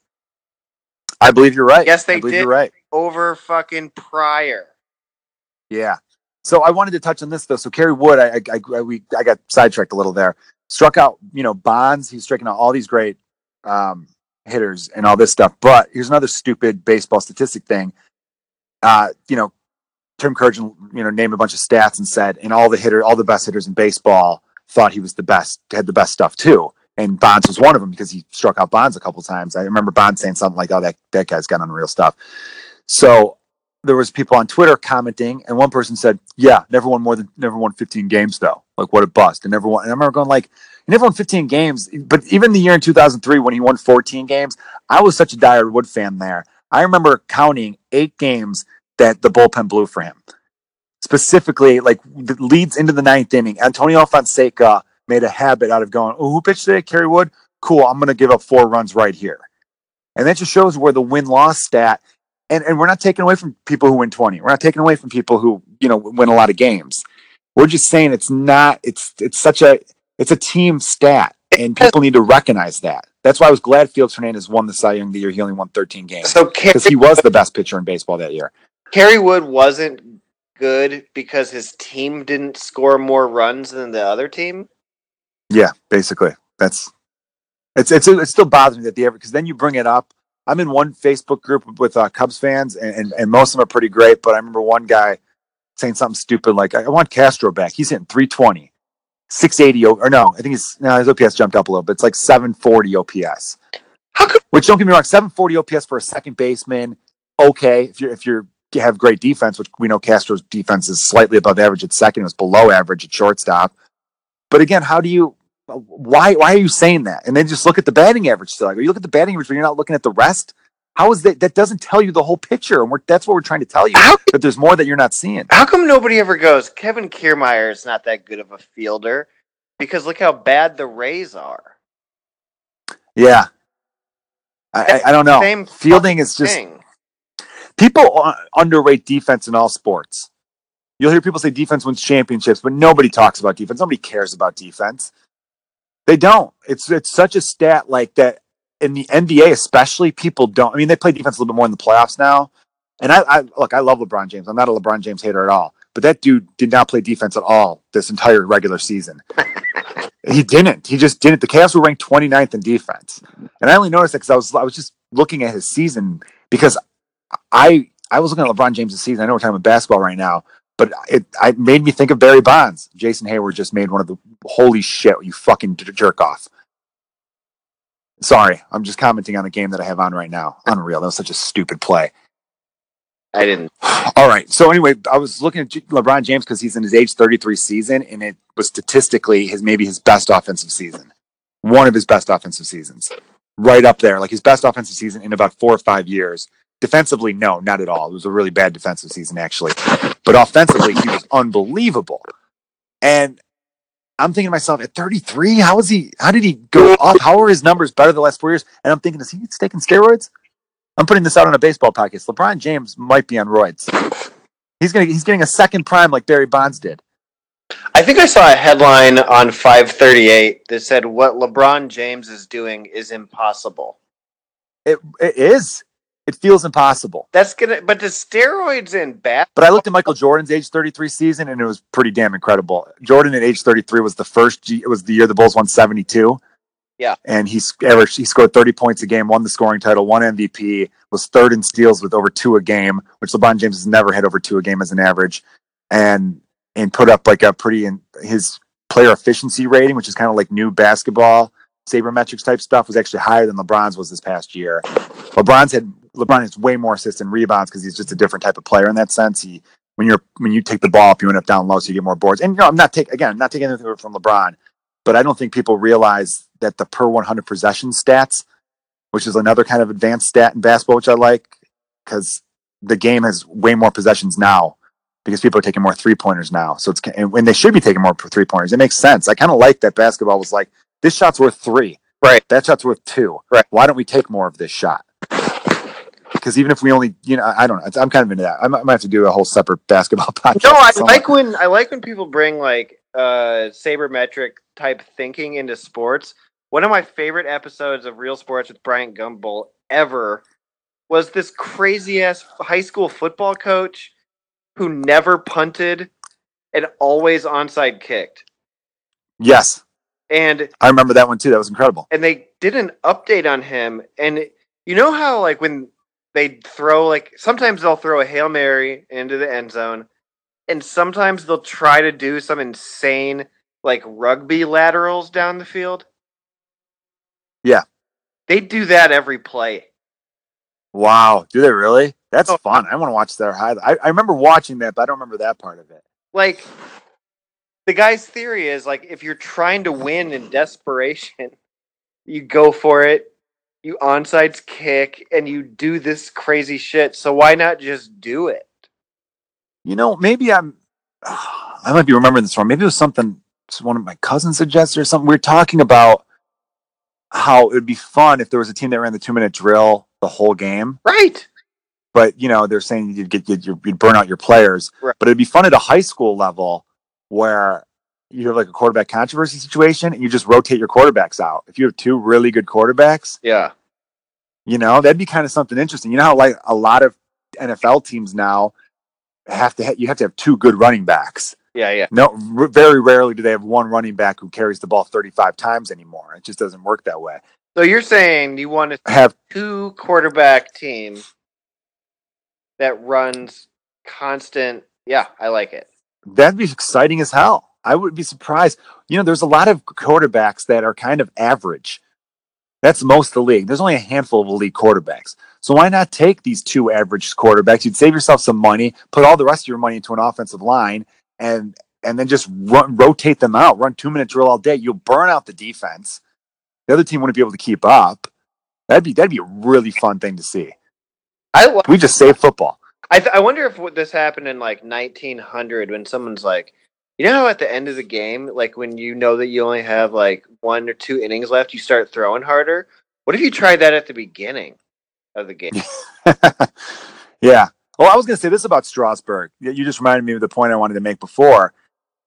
I believe you're right. Yes, they I believe did. you're right. over fucking Prior. Yeah. So I wanted to touch on this though. So Kerry Wood, I, I, I we I got sidetracked a little there. Struck out, you know, Bonds. He's striking out all these great um, hitters and all this stuff. But here's another stupid baseball statistic thing. Uh, you know, Tim Kurkjian, you know, named a bunch of stats and said, and all the hitter, all the best hitters in baseball thought he was the best, had the best stuff too. And Bonds was one of them because he struck out Bonds a couple times. I remember Bonds saying something like, "Oh, that that guy's got unreal stuff." So there was people on Twitter commenting, and one person said, "Yeah, never won more than never won 15 games though. Like what a bust!" And never won. And I remember going like, "He never won 15 games." But even the year in 2003 when he won 14 games, I was such a dire Wood fan there. I remember counting eight games that the bullpen blew for him. Specifically, like leads into the ninth inning. Antonio Alfonseca made a habit out of going, "Oh, who pitched today? Kerry Wood. Cool. I'm going to give up four runs right here." And that just shows where the win loss stat and and we're not taking away from people who win 20 we're not taking away from people who you know win a lot of games. We're just saying it's not it's it's such a it's a team stat and people need to recognize that. That's why i was glad Felix hernandez won the cy young the year. He only won 13 games So because he was the best pitcher in baseball that year. Kerry Wood wasn't good because his team didn't score more runs than the other team. yeah basically. That's it's it's it still bothers me that the ever because then you bring it up i'm in one facebook group with uh, cubs fans and, and and most of them are pretty great but i remember one guy saying something stupid like i want castro back. He's hitting 320 680 o- or no i think he's no his ops jumped up a little bit. It's like 740 ops How come which don't get me wrong 740 ops for a second baseman okay if you're if you're you have great defense which we know castro's defense is slightly above average at second it was below average at shortstop. But again how do you why why are you saying that and then just look at the batting average still like you look at the batting average but you're not looking at the rest how is that that doesn't tell you the whole picture and we're, that's what we're trying to tell you How- that there's more that you're not seeing How come nobody ever goes? Kevin Kiermaier is not that good of a fielder because look how bad the Rays are. yeah I, I, I don't know. Same Fielding is just Thing. people underrate defense in all sports. You'll hear people say defense wins championships, but nobody talks about defense. Nobody cares about defense. They don't. It's it's such a stat like that in the NBA, especially. People don't. I mean, they play defense a little bit more in the playoffs now. And I, I look, I love LeBron James. I'm not a LeBron James hater at all. But that dude did not play defense at all this entire regular season. (laughs) he didn't. He just didn't. The Cavs were ranked 29th in defense, and I only noticed that because I was I was just looking at his season because I I was looking at LeBron James' season. I know we're talking about basketball right now, but it I made me think of Barry Bonds. Jason Heyward just made one of the holy shit, you fucking jerk off. Sorry, I'm just commenting on a game that I have on right now. Unreal. That was such a stupid play. I didn't. (sighs) All right. So anyway, I was looking at LeBron James because he's in his age 33 season, and it was statistically his maybe his best offensive season, one of his best offensive seasons, right up there, like his best offensive season in about four or five years. Defensively, no, not at all. It was a really bad defensive season actually, but offensively, he was unbelievable. And I'm thinking to myself, at 33, how is he? How did he go up? How are his numbers better the last four years? And I'm thinking, is he taking steroids? I'm putting this out on a baseball podcast. LeBron James might be on roids. He's gonna he's getting a second prime like Barry Bonds did. I think I saw a headline on 538 that said what LeBron James is doing is impossible. It it is. It feels impossible. That's gonna, but the steroids in bat. But I looked at Michael Jordan's age 33 season and it was pretty damn incredible. Jordan at age 33 was the first. G, it was the year the Bulls won 72. Yeah. and he's averaged. He scored 30 points a game, won the scoring title, won MVP, was third in steals with over two a game, which LeBron James has never had over two a game as an average, and and put up like a pretty in his player efficiency rating, which is kind of like new basketball sabermetrics type stuff, was actually higher than LeBron's was this past year. LeBron's had LeBron has way more assists and rebounds because he's just a different type of player in that sense. He when you're when you take the ball up, you end up down low, so you get more boards. And you know, I'm not taking again, I'm not taking anything from LeBron, but I don't think people realize that the per 100 possession stats, which is another kind of advanced stat in basketball, which I like because the game has way more possessions now because people are taking more three pointers now. So it's and when they should be taking more three pointers, it makes sense. I kind of like that basketball was like this shot's worth three, Right. That shot's worth two, Right. Why don't we take more of this shot? Because even if we only, you know, I don't know. I'm kind of into that. I might, I might have to do a whole separate basketball (laughs) podcast. No, I like when I like when people bring like uh sabermetric type thinking into sports. One of my favorite episodes of Real Sports with Bryant Gumbel ever was this crazy ass high school football coach who never punted and always onside kicked. Yes, And I remember that one too. That was incredible. and they did an update on him and you know how like when they throw like sometimes they'll throw a hail mary into the end zone and sometimes they'll try to do some insane like rugby laterals down the field Yeah. they do that every play Wow, do they really? That's Oh. fun. I want to watch their highlight. I, I remember watching that, but I don't remember that part of it. like the guy's theory is like if you're trying to win in desperation you go for it you onsides kick and you do this crazy shit so why not just do it You know, maybe I'm. (sighs) I might be remembering this wrong. Maybe it was something one of my cousins suggested or something. We were talking about how it would be fun if there was a team that ran the two minute drill the whole game. right But you know, they're saying you'd get you'd, you'd burn out your players. Right. But it'd be fun at a high school level where you have like a quarterback controversy situation and you just rotate your quarterbacks out. If you have two really good quarterbacks, yeah you know, that'd be kind of something interesting. You know how like a lot of NFL teams now have to ha- you have to have two good running backs. yeah yeah No, r- very rarely do they have one running back who carries the ball 35 times anymore. It just doesn't work that way. So you're saying you want to Have two quarterback team that runs constant? Yeah, I like it. that'd be exciting as hell. I would be surprised. You know, there's a lot of quarterbacks that are kind of average. That's most of the league. There's only a handful of elite quarterbacks. So why not take these two average quarterbacks? You'd save yourself some money, put all the rest of your money into an offensive line, and and then just run, rotate them out. Run two minute drill all day. You'll burn out the defense. The other team wouldn't be able to keep up. That'd be that'd be a really fun thing to see. I We just save football. I, th- I wonder if what this happened in like 1900 when someone's like, you know, how at the end of the game, like when you know that you only have like one or two innings left, you start throwing harder. What if you tried that at the beginning of the game? (laughs) yeah. Well, I was going to say this about Strasburg. You just reminded me of the point I wanted to make before.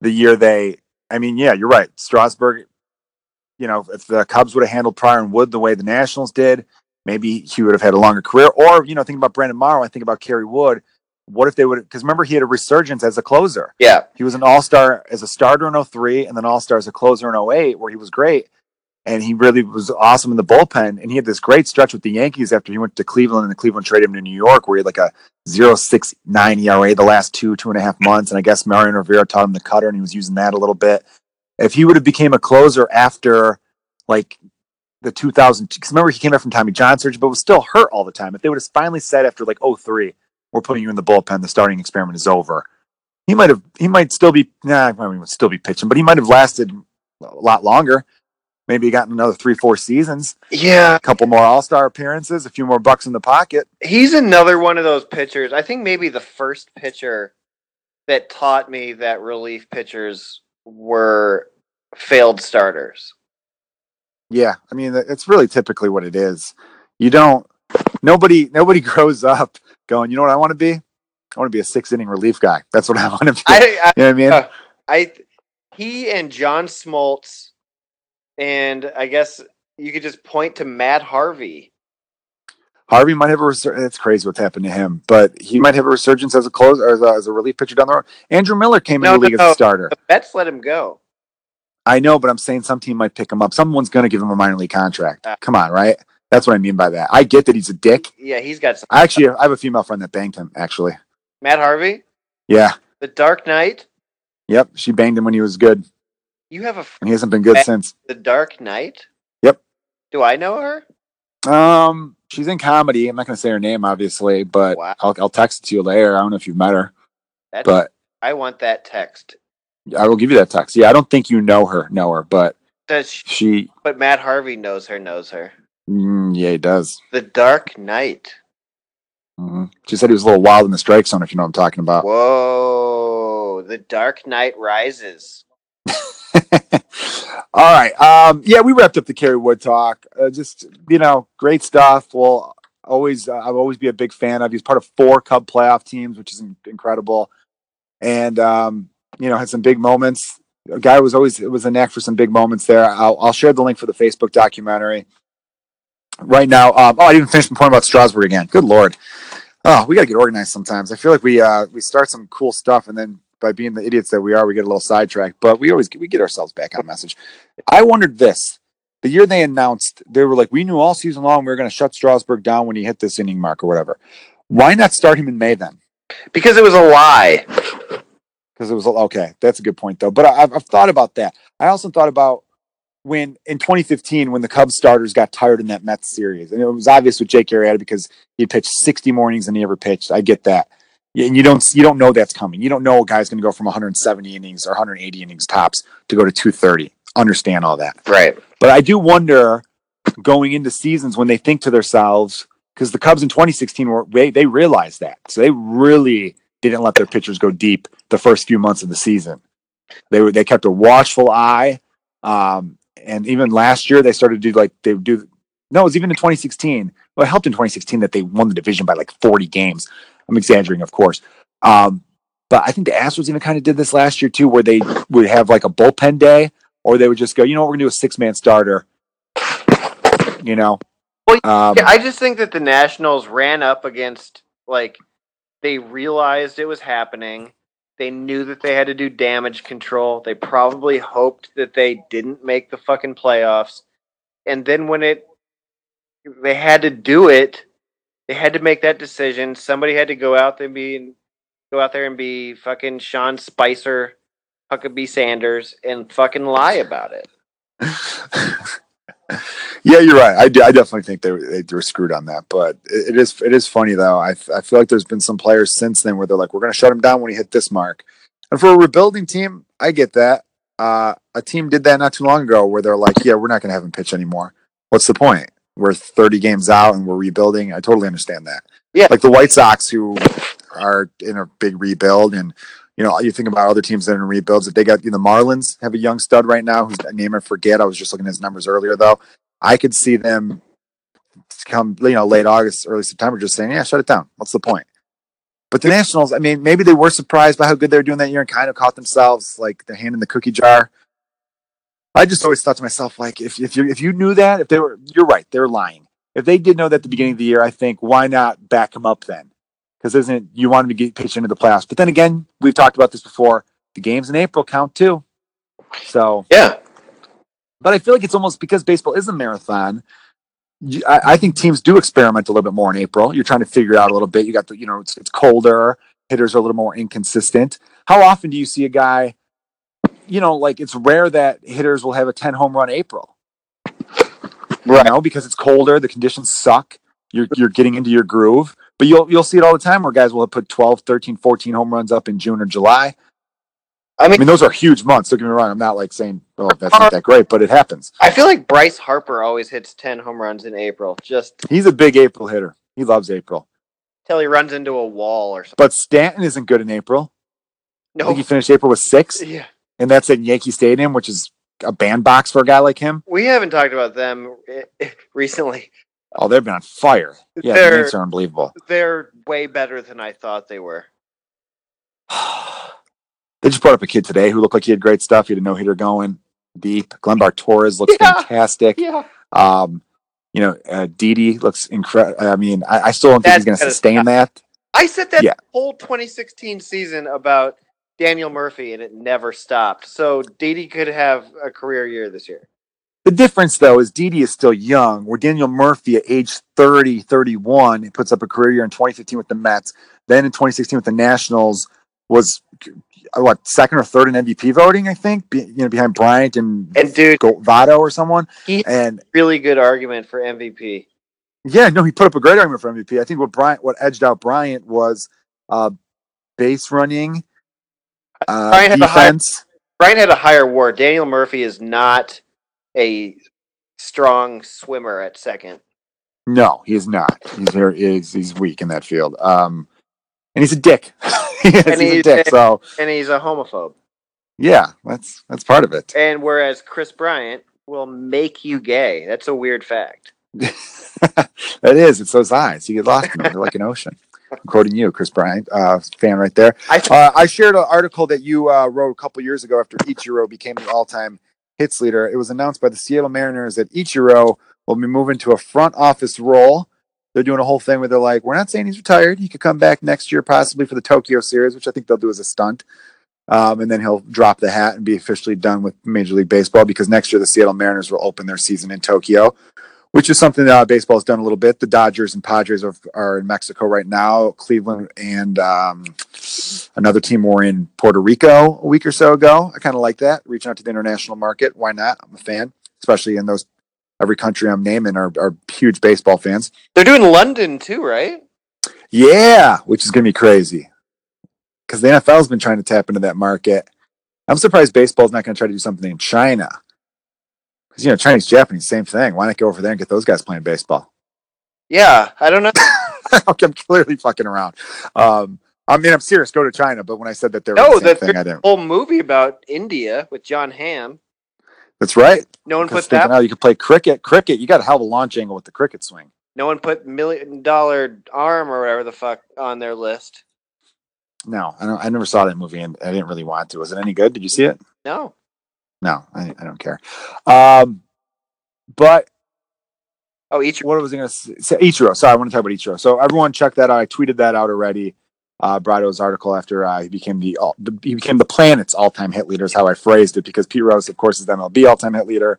The year they, I mean, yeah, you're right. Strasburg, you know, if the Cubs would have handled Prior and Wood the way the Nationals did, maybe he would have had a longer career. Or, you know, think about Brandon Morrow. I think about Kerry Wood. What if they would? Because remember, he had a resurgence as a closer. Yeah, He was an all star as a starter in 03 and then all star as a closer in 08, where he was great. And he really was awesome in the bullpen. And he had this great stretch with the Yankees after he went to Cleveland and the Cleveland traded him to New York, where he had like a 0.69 ERA the last two, two and a half months. And I guess Mariano Rivera taught him the cutter and he was using that a little bit. If he would have became a closer after like the 2000, because remember he came back from Tommy John surgery, but was still hurt all the time. If they would have finally said after like 03, we're putting you in the bullpen. The starting experiment is over. He might have. He might still be. Nah, I mean, would still be pitching, but he might have lasted a lot longer. Maybe gotten another three, four seasons, Yeah, a couple more All Star appearances, a few more bucks in the pocket. he's another one of those pitchers. I think maybe the first pitcher that taught me that relief pitchers were failed starters. Yeah, I mean, it's really typically what it is. You don't. Nobody. Nobody (laughs) grows up going. You know what I want to be? I want to be a six inning relief guy. That's what I (laughs) want to be. I, I you know what I mean? Uh, I he and John Smoltz, and I guess you could just point to Matt Harvey. Harvey might have a resur- it's crazy what's happened to him, but he might have a resurgence as a close or as a, as a relief pitcher down the road. Andrew Miller came No, in the league no, as a starter. The Mets let him go. I know, but I'm saying some team might pick him up. Someone's going to give him a minor league contract. Uh. Come on, right? That's what I mean by that. I get that he's a dick. Yeah, he's got some. I actually I have a female friend that banged him. Actually, Matt Harvey, yeah, The Dark Knight. yep, she banged him when he was good, You have a. and he hasn't been good since. The Dark Knight. Yep. Do I know her? Um, she's in comedy. I'm not going to say her name, obviously, but Wow. I'll I'll text it to you later. I don't know if you've met her, That's, but I want that text. I will give you that text. Yeah, I don't think you know her, know her, but Does she, she, but Matt Harvey knows her. Knows her. Mm, yeah, he does. The Dark Knight. hmm She said he was a little wild in the strike zone, if you know what I'm talking about. Whoa! The Dark Knight rises. (laughs) All right. Um, yeah, we wrapped up the Kerry Wood talk. Uh, just you know, great stuff. Well, always, uh, I'll always be a big fan of. He's part of four Cub playoff teams, which is in- incredible. And um, you know, had some big moments. A guy was always it was a knack for some big moments there. I'll, I'll share the link for the Facebook documentary right now. Um, oh, I didn't finish my point about Strasburg again. Good lord. Oh, we got to get organized sometimes. I feel like we uh, we start some cool stuff and then by being the idiots that we are, we get a little sidetracked. But we always we get ourselves back on message. I wondered this: the year they announced, they were like, we knew all season long we were going to shut Strasburg down when he hit this inning mark or whatever. Why not start him in May then? Because it was a lie. Because it was okay. That's a good point though. But I, I've, I've thought about that. I also thought about when in 2015 when the Cubs starters got tired in that Mets series, and it was obvious with Jake Arrieta because he pitched 60 mornings and he ever pitched. I get that. And you don't you don't know that's coming. You don't know a guy's going to go from 170 innings or 180 innings tops to go to 230. Understand all that. Right. But I do wonder going into seasons when they think to themselves, because the Cubs in 2016 were they, they realized that. So they really didn't let their pitchers go deep the first few months of the season. They were they kept a watchful eye. Um, and even last year they started to do like they would do no, it was even in 2016. Well, it helped in 2016 that they won the division by like 40 games. I'm exaggerating, of course. Um, but I think the Astros even kind of did this last year too, where they would have like a bullpen day, or they would just go, you know what, we're gonna do a six man starter. You know. Well, um, Yeah, I just think that the Nationals ran up against like they realized it was happening. They knew that they had to do damage control. They probably hoped that they didn't make the fucking playoffs. And then when it they had to do it, they had to make that decision. Somebody had to go out there and be go out there and be fucking Sean Spicer, Huckabee Sanders, and fucking lie about it. (laughs) yeah, you're right. I, do, I definitely think they, were- they were screwed on that. But it, it is it is funny though. I, I feel like there's been some players since then where they're like, we're going to shut him down when he hit this mark. And for a rebuilding team, I get that. Uh, a team did that not too long ago where they're like, yeah, we're not going to have him pitch anymore. What's the point? We're 30 games out and we're rebuilding. I totally understand that. Yeah. Like the White Sox who are in a big rebuild and you know, you think about other teams that are in rebuilds. If they got you know, the Marlins have a young stud right now whose name I forget. I was just looking at his numbers earlier though. I could see them come, you know, late August, early September, just saying, "Yeah, shut it down. What's the point?" But the Nationals, I mean, maybe they were surprised by how good they were doing that year and kind of caught themselves like their hand in the cookie jar. I just always thought to myself, like, if if you if you knew that, if they were, you're right, they're lying. If they did know that at the beginning of the year, I think why not back them up then? Because isn't you want them to get pitched into the playoffs? But then again, we've talked about this before. The games in April count too. So Yeah. But I feel like it's almost because baseball is a marathon. I, I think teams do experiment a little bit more in April. You're trying to figure it out a little bit. You got the, you know, it's, it's colder. Hitters are a little more inconsistent. How often do you see a guy? You know, like it's rare that hitters will have a 10 home run April. You Right. know, because it's colder, the conditions suck. You're you're getting into your groove. But you'll you'll see it all the time where guys will put 12, 13, 14 home runs up in June or July. I I mean, mean, those are huge months. Don't get me wrong. I'm not like saying, oh, that's not that great, but it happens. I feel like Bryce Harper always hits ten home runs in April, just He's a big April hitter. He loves April. till he runs into a wall or something. But Stanton isn't good in April. I No, think he finished April with six, yeah, and that's at Yankee Stadium, which is a bandbox for a guy like him. we haven't talked about them (laughs) recently. Oh, they've been on fire. Yeah, They're- the Yanks are unbelievable. They're way better than I thought they were. (sighs) (sighs) they just brought up a kid today who looked like he had great stuff. He had a no hitter going deep. Gleyber Torres looks Yeah. fantastic. Yeah, Um, you know, uh, Didi looks incredible. I mean, I, I still don't think he's going to sustain stop. that. I said that Yeah. whole 2016 season about Daniel Murphy, and it never stopped. So Didi could have a career year this year. The difference, though, is Didi is still young, where Daniel Murphy at age 30, 31, he puts up a career year in 2015 with the Mets. Then in 2016 with the Nationals was, what, second or third in MVP voting, I think, be, you know, behind Bryant and, And dude, Votto or someone. he And really good argument for MVP. yeah, no, he put up a great argument for MVP. I think what Bryant, what edged out Bryant was uh, base running, uh, Bryant had a high- defense. Bryant had a higher WAR. Daniel Murphy is not a strong swimmer at second. No, he is not. He's very he's, he's weak in that field. Um, and he's a dick. (laughs) (laughs) He And he's a dick. So And he's a homophobe. yeah, that's that's part of it. And whereas Kris Bryant will make you gay. That's a weird fact. (laughs) that is. It's those eyes. You get lost in them. They're like an ocean. I'm quoting you, Kris Bryant, uh, fan right there. I Uh, I shared an article that you uh, wrote a couple years ago after Ichiro became the all-time hits leader. It was announced by the Seattle Mariners that Ichiro will be moving to a front office role. They're doing a whole thing where they're like, "We're not saying he's retired. He could come back next year, possibly for the Tokyo series, which I think they'll do as a stunt." Um, and then he'll drop the hat and be officially done with Major League Baseball because next year the Seattle Mariners will open their season in Tokyo, which is something that uh, baseball has done a little bit. The Dodgers and Padres are, are in Mexico right now. Cleveland and um, another team were in Puerto Rico a week or so ago. I kind of like that, reaching out to the international market. Why not? I'm a fan, especially in those every country I'm naming are, are huge baseball fans. They're doing London too, right? Yeah, which is going to be crazy because the NFL's been trying to tap into that market. I'm surprised baseball's not going to try to do something in China because you know Chinese, Japanese, same thing. Why not go over there and get those guys playing baseball? Yeah, I don't know. (laughs) I'm clearly fucking around. Um, I mean, I'm serious. Go to China, but when I said that there No, the thing, I didn't. whole movie about India with Jon Hamm. That's right. No one put thinking, that. oh, you could play cricket. Cricket, you got a hell of a launch angle with the cricket swing. No one put million dollar arm or whatever the fuck on their list. No, I don't. I never saw that movie, and I didn't really want to. Was it any good? Did you see it? No. No, I, I don't care. Um, but Oh, each what was I going to say? Ichiro. Sorry, I want to talk about Ichiro. So everyone, check that out. I tweeted that out already. Uh, Brado's article after uh, he became the, all, the he became the planet's all-time hit leader is how I phrased it because Pete Rose, of course, is the MLB all-time hit leader.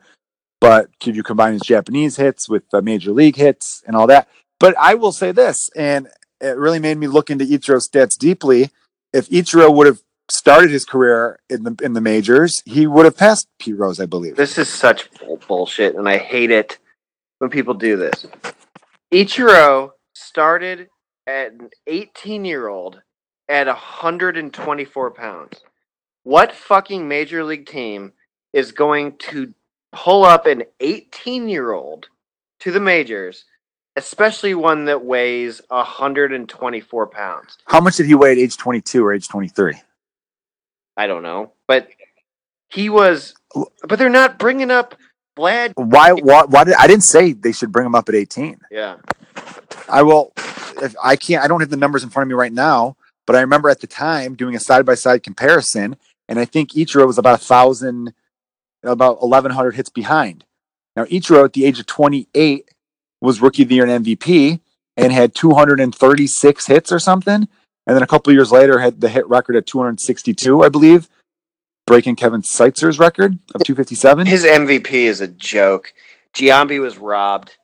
But could you combine his Japanese hits with the major league hits and all that? But I will say this, and it really made me look into Ichiro's stats deeply. If Ichiro would have started his career in the in the majors, he would have passed Pete Rose, I believe. This is such bull- bullshit, and I hate it when people do this. Ichiro started an 18 year old at 124 pounds. What fucking major league team is going to pull up an 18 year old to the majors, especially one that weighs 124 pounds? How much did he weigh at age 22 or age 23? I don't know, but he was. But they're not bringing up Vlad. Why? Why? Why did I didn't say they should bring him up at 18? Yeah. I will. If I can't, I don't have the numbers in front of me right now, but I remember at the time doing a side by side comparison, and I think Ichiro was about a thousand, about 1,100 hits behind. Now Ichiro at the age of 28 was rookie of the year and MVP, and had 236 hits or something, and then a couple years later had the hit record at 262, I believe, breaking Kevin Seitzer's record of 257. His MVP is a joke. Giambi was robbed.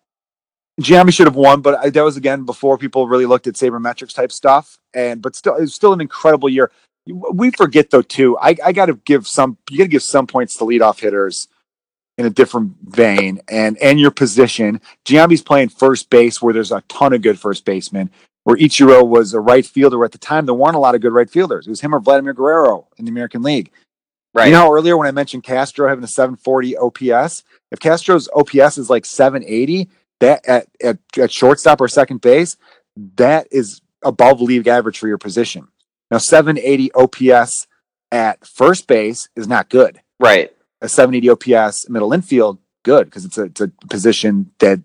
Giambi should have won, but I, that was again before people really looked at sabermetrics type stuff. And but still, it was still an incredible year. We forget though too. I, I got to give some. You got to give some points to leadoff hitters in a different vein and and your position. Giambi's playing first base where there's a ton of good first basemen. where Ichiro was a right fielder. At the time, there weren't a lot of good right fielders. It was him or Vladimir Guerrero in the American League. Right. You know earlier when I mentioned Castro having a 740 OPS, if Castro's OPS is like 780, that at, at, at shortstop or second base, that is above league average for your position. Now, 780 OPS at first base is not good. right. A 780 OPS middle infield, good because it's a, it's a position that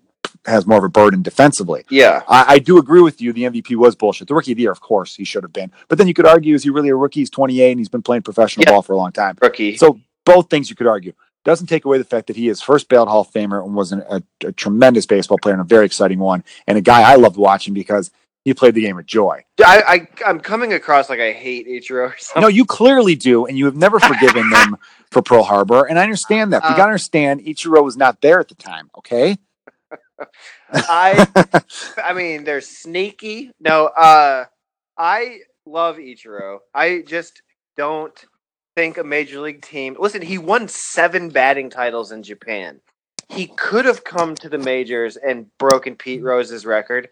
has more of a burden defensively. Yeah. I, I do agree with you. The MVP was bullshit. The rookie of the year, of course, he should have been. But then you could argue, is he really a rookie? He's 28 and he's been playing professional Yeah. ball for a long time. Rookie. So both things you could argue. Doesn't take away the fact that he is first ballot Hall of Famer and was an, a, a tremendous baseball player and a very exciting one, and a guy I loved watching because he played the game with joy. I, I I'm coming across like I hate Ichiro or something. No, you clearly do, and you have never forgiven them (laughs) for Pearl Harbor, and I understand that. But you Uh, gotta understand, Ichiro was not there at the time. Okay, (laughs) I I mean they're sneaky. No, uh I love Ichiro. I just don't think a major league team listen, he won seven batting titles in Japan. He could have come to the majors and broken Pete Rose's record.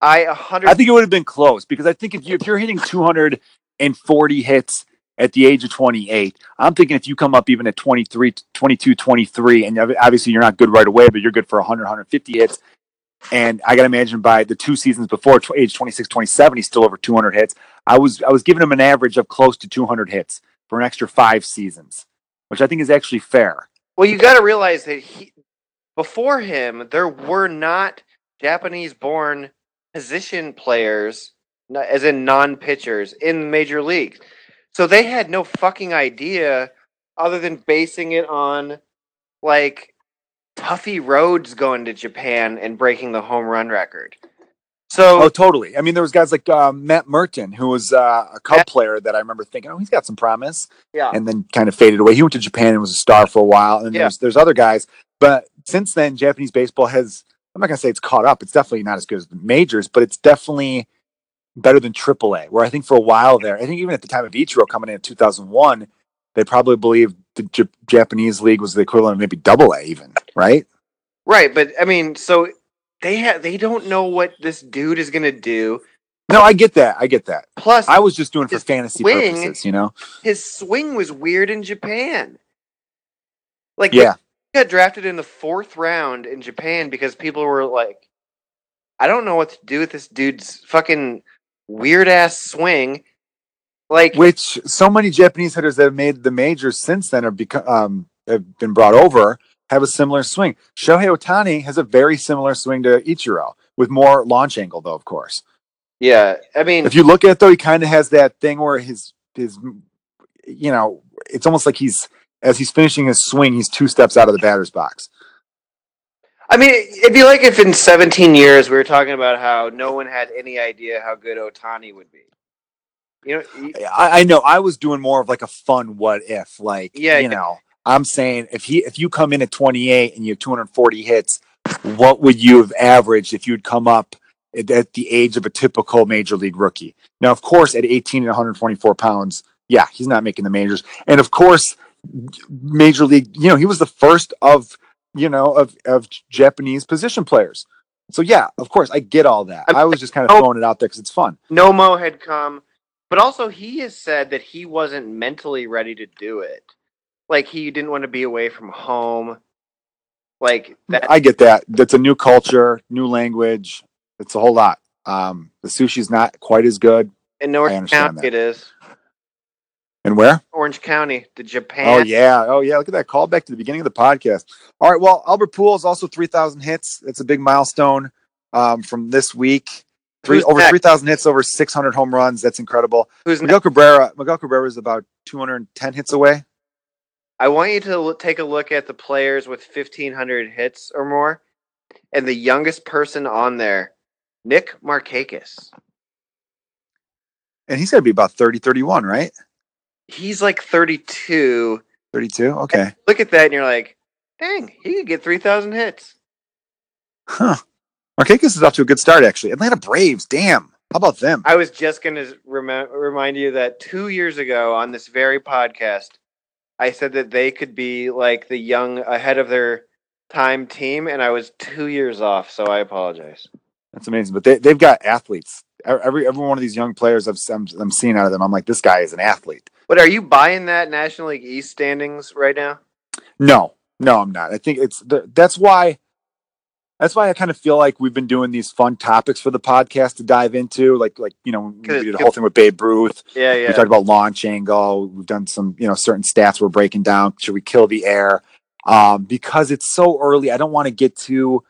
I a hundred I think it would have been close because I think if you if you're hitting 240 hits at the age of 28, I'm thinking if you come up even at 23, 22, 23, and obviously you're not good right away, but you're good for 100, 150 hits. And I got to imagine by the two seasons before, age 26, 27, he's still over 200 hits. I was I was giving him an average of close to 200 hits for an extra five seasons, which I think is actually fair. Well, you got to realize that he, before him, there were not Japanese-born position players, as in non-pitchers, in the major leagues. So they had no fucking idea, other than basing it on like Tuffy Rhodes going to Japan and breaking the home run record. So Oh, totally. I mean, there was guys like uh, Matt Murton, who was uh, a Cub Matt- player that I remember thinking, oh, he's got some promise. yeah, and then kind of faded away. He went to Japan and was a star for a while. And Yeah. there's there's other guys, but since then, Japanese baseball has. I'm not gonna say it's caught up. It's definitely not as good as the majors, but it's definitely better than AAA. Where I think for a while there, I think even at the time of Ichiro coming in in 2001, they probably believed the J- Japanese league was the equivalent of maybe Double A, even right. right. But I mean, so they have they don't know what this dude is gonna do. No, I get that. I get that. Plus, I was just doing it for fantasy swing- purposes, you know. his swing was weird in Japan. Like Yeah, he got drafted in the fourth round in Japan because people were like, I don't know what to do with this dude's fucking weird ass swing. Like which so many Japanese hitters that have made the majors since then have become um, have been brought over have a similar swing. Shohei Ohtani has a very similar swing to Ichiro with more launch angle, though. Of course, yeah, I mean if you look at it, though, he kind of has that thing where his his you know it's almost like he's as he's finishing his swing, he's two steps out of the batter's box. I mean it'd be like if in seventeen years we were talking about how no one had any idea how good Ohtani would be. You know I know. I was doing more of like a fun what if, like Yeah, you know. I'm saying if he if you come in at 28 and you have 240 hits, what would you have averaged if you'd come up at, at the age of a typical major league rookie? Now, of course, at 18 and 124 pounds, yeah, he's not making the majors. And of course, major league, you know, he was the first of you know of of Japanese position players. So yeah, of course, I get all that. I was just kind of throwing it out there because it's fun. Nomo had come, but also he has said that he wasn't mentally ready to do it. Like he didn't want to be away from home. Like that I get that. That's a new culture, new language. It's a whole lot. Um, the sushi's not quite as good. in Orange County that. it is. And where? Orange County, the Japan. Oh yeah, oh yeah. Look at that call back to the beginning of the podcast. All right. Well, Albert Pujols also three thousand hits. That's a big milestone um, from this week. Three Who's over next? three thousand hits, over six hundred home runs. That's incredible. Who's next? Miguel Cabrera. Miguel Cabrera is about two hundred and ten hits away. I want you to take a look at the players with 1500 hits or more and the youngest person on there, Nick Markakis. And he's got to be about 30, 31, right? He's like 32. 32. Okay. Look at that and you're like, "Dang, he could get 3000 hits." Huh. Markakis is off to a good start, actually. Atlanta Braves. Damn. How about them? I was just going to rem- remind you that 2 years ago on this very podcast, I said that they could be like the young ahead of their time team and I was 2 years off, so I apologize. That's amazing. But they, they've got athletes every every one of these young players I've, I'm, I'm seeing out of them, I'm like, this guy is an athlete. But are you buying that National League East standings right now? No, no, I'm not. I think it's that's why that's why I kind of feel like we've been doing these fun topics for the podcast to dive into, like like you know we did the whole thing with Babe Ruth. Yeah, yeah. We talked about launch angle. We've done some you know certain stats we're breaking down. Should we kill the air? Um, because it's so early, I don't want to get to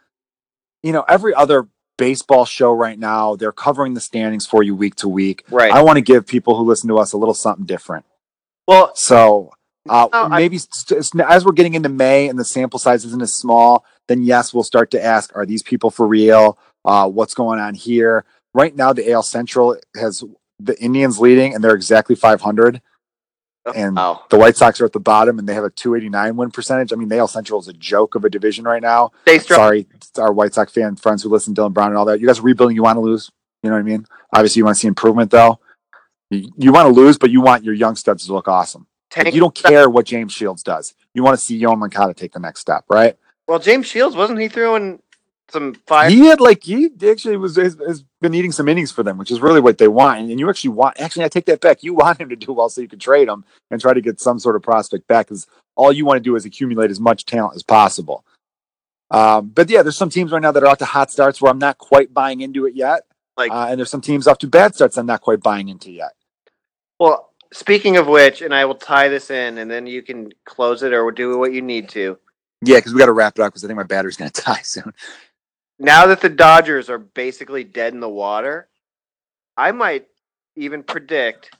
you know every other baseball show right now. They're covering the standings for you week to week. Right. I want to give people who listen to us a little something different. Well, so uh, No, I- maybe s- as we're getting into May and the sample size isn't as small, then yes, we'll start to ask: Are these people for real? Uh, what's going on here? Right now, the AL Central has the Indians leading, and they're exactly 500. And the White Sox are at the bottom, and they have a 289 win percentage. I mean, the AL Central is a joke of a division right now. they struck. Sorry, our White Sox fan friends who listen, to Dylan Brown and all that. You guys are rebuilding. You want to lose. You know what I mean? Obviously, you want to see improvement, though. You, you want to lose, but you want your young studs to look awesome. Like, you don't care what James Shields does. You want to see Yoan Moncada take the next step, right? Well, James Shields wasn't he throwing some fire? He had like he actually was has, has been eating some innings for them, which is really what they want. And you actually want actually I take that back. You (laughs) want him to do well so you can trade him and try to get some sort of prospect back because all you want to do is accumulate as much talent as possible. Um, but yeah, there's some teams right now that are out to hot starts where I'm not quite buying into it yet. Like- uh, and there's some teams off to bad starts I'm not quite buying into yet. Well, speaking of which, and I will tie this in, and then you can close it or do what you need to. Yeah, because we got to wrap it up because I think my battery's going (laughs) to die soon. Now that the Dodgers are basically dead in the water, I might even predict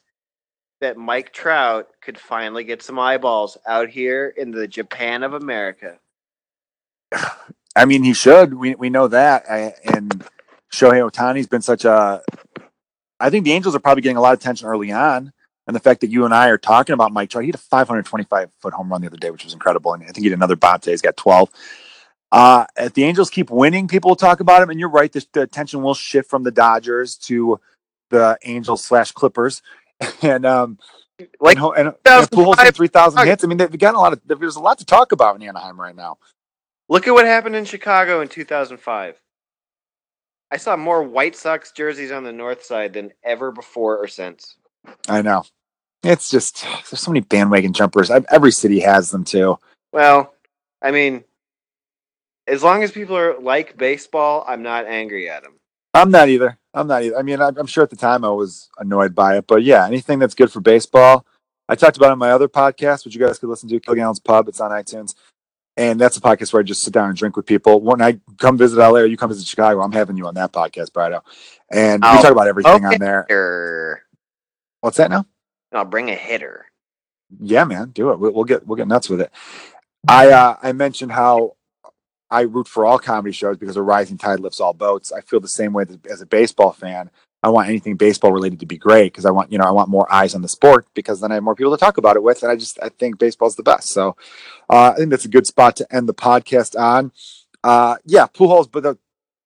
that Mike Trout could finally get some eyeballs out here in the Japan of America. (sighs) I mean, he should. We we know that. I, and Shohei Ohtani's been such a. I think the Angels are probably getting a lot of attention early on, and the fact that you and I are talking about Mike Trout, he had a 525 foot home run the other day, which was incredible, and I think he had another bomb today. He's got 12. Uh, if the Angels keep winning, people will talk about him, and you're right. The, the attention will shift from the Dodgers to the Angels slash Clippers, (laughs) and um, Like and, and, and Pujols had 3,000 hits. I mean, they've got a lot of. There's a lot to talk about in Anaheim right now. Look at what happened in Chicago in 2005. I saw more White Sox jerseys on the north side than ever before or since. I know. It's just there's so many bandwagon jumpers. I, every city has them too. Well, I mean, as long as people are like baseball, I'm not angry at them. I'm not either. I'm not either. I mean, I'm, I'm sure at the time I was annoyed by it, but yeah, anything that's good for baseball. I talked about on my other podcast, which you guys could listen to, Kilgallen's Pub. It's on iTunes, and that's a podcast where I just sit down and drink with people. When I come visit LA or you come visit Chicago, I'm having you on that podcast, Brido, and we Oh, talk about everything okay. on there. What's that now? I'll bring a hitter. Yeah, man, do it. We'll, we'll get we'll get nuts with it. I uh, I mentioned how I root for all comedy shows because a rising tide lifts all boats. I feel the same way as a baseball fan. I want anything baseball related to be great because I want you know I want more eyes on the sport because then I have more people to talk about it with, and I just I think baseball's the best. So uh, I think that's a good spot to end the podcast on. Uh, yeah, Pujols, but the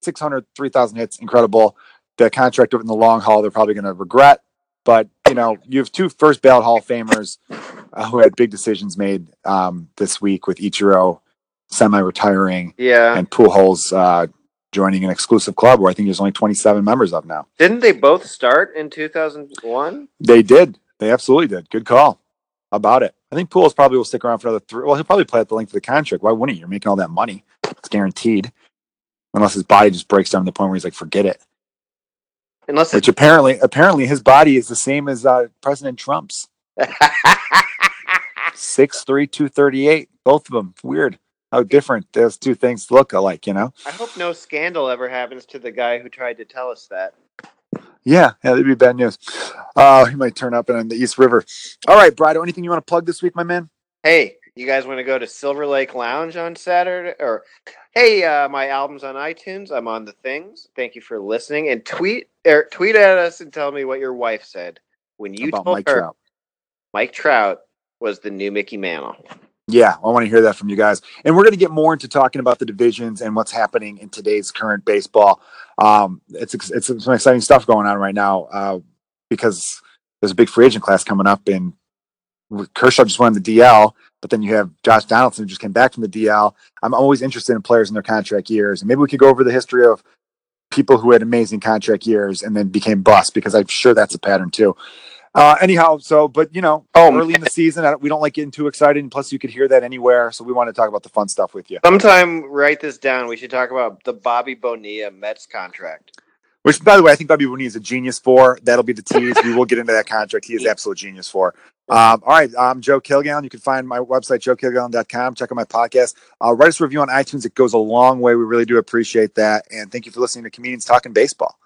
600, 3,000 hits, incredible. The contract in the long haul, they're probably going to regret. But you know, you have two first ballot Hall of Famers uh, who had big decisions made um, this week with Ichiro semi-retiring Yeah. and Pujols uh, joining an exclusive club where I think there's only 27 members of now. Didn't they both start in 2001? They did. They absolutely did. Good call. About it? I think Pujols probably will stick around for another three. Well, he'll probably play at the length of the contract. Why wouldn't he? You're making all that money. It's guaranteed. Unless his body just breaks down to the point where he's like, forget it. Unless Which apparently, apparently, his body is the same as uh, President Trump's. (laughs) Six three two thirty eight. Both of them. Weird. How different those two things look alike. You know. I hope no scandal ever happens to the guy who tried to tell us that. Yeah, yeah, that'd be bad news. Uh, he might turn up in the East River. All right, Brido, anything you want to plug this week, my man? Hey, you guys want to go to Silver Lake Lounge on Saturday? Or, hey, uh, my album's on iTunes. I'm on the things. Thank you for listening. And tweet or tweet at us and tell me what your wife said when you About told Mike her Trout. Mike Trout was the new Mickey Mantle. Yeah, I want to hear that from you guys. And we're going to get more into talking about the divisions and what's happening in today's current baseball. Um, it's it's some exciting stuff going on right now uh, because there's a big free agent class coming up, and Kershaw just won the DL, but then you have Josh Donaldson who just came back from the DL. I'm always interested in players in their contract years, and maybe we could go over the history of people who had amazing contract years and then became bust because I'm sure that's a pattern too. Uh, anyhow, so but you know, Oh, early man. in the season, I don't, we don't like getting too excited. And plus, you could hear that anywhere. So we want to talk about the fun stuff with you. Sometime write this down. We should talk about the Bobby Bonilla Mets contract. Which, by the way, I think Bobby Bonilla is a genius for. That'll be the tease. we will get into that contract. He is absolute genius for. Um, all right, I'm Joe Kilgallen. You can find my website, joekilgallen.com. Check out my podcast. Uh, write us a review on iTunes. It goes a long way. We really do appreciate that. And thank you for listening to Comedians Talking Baseball.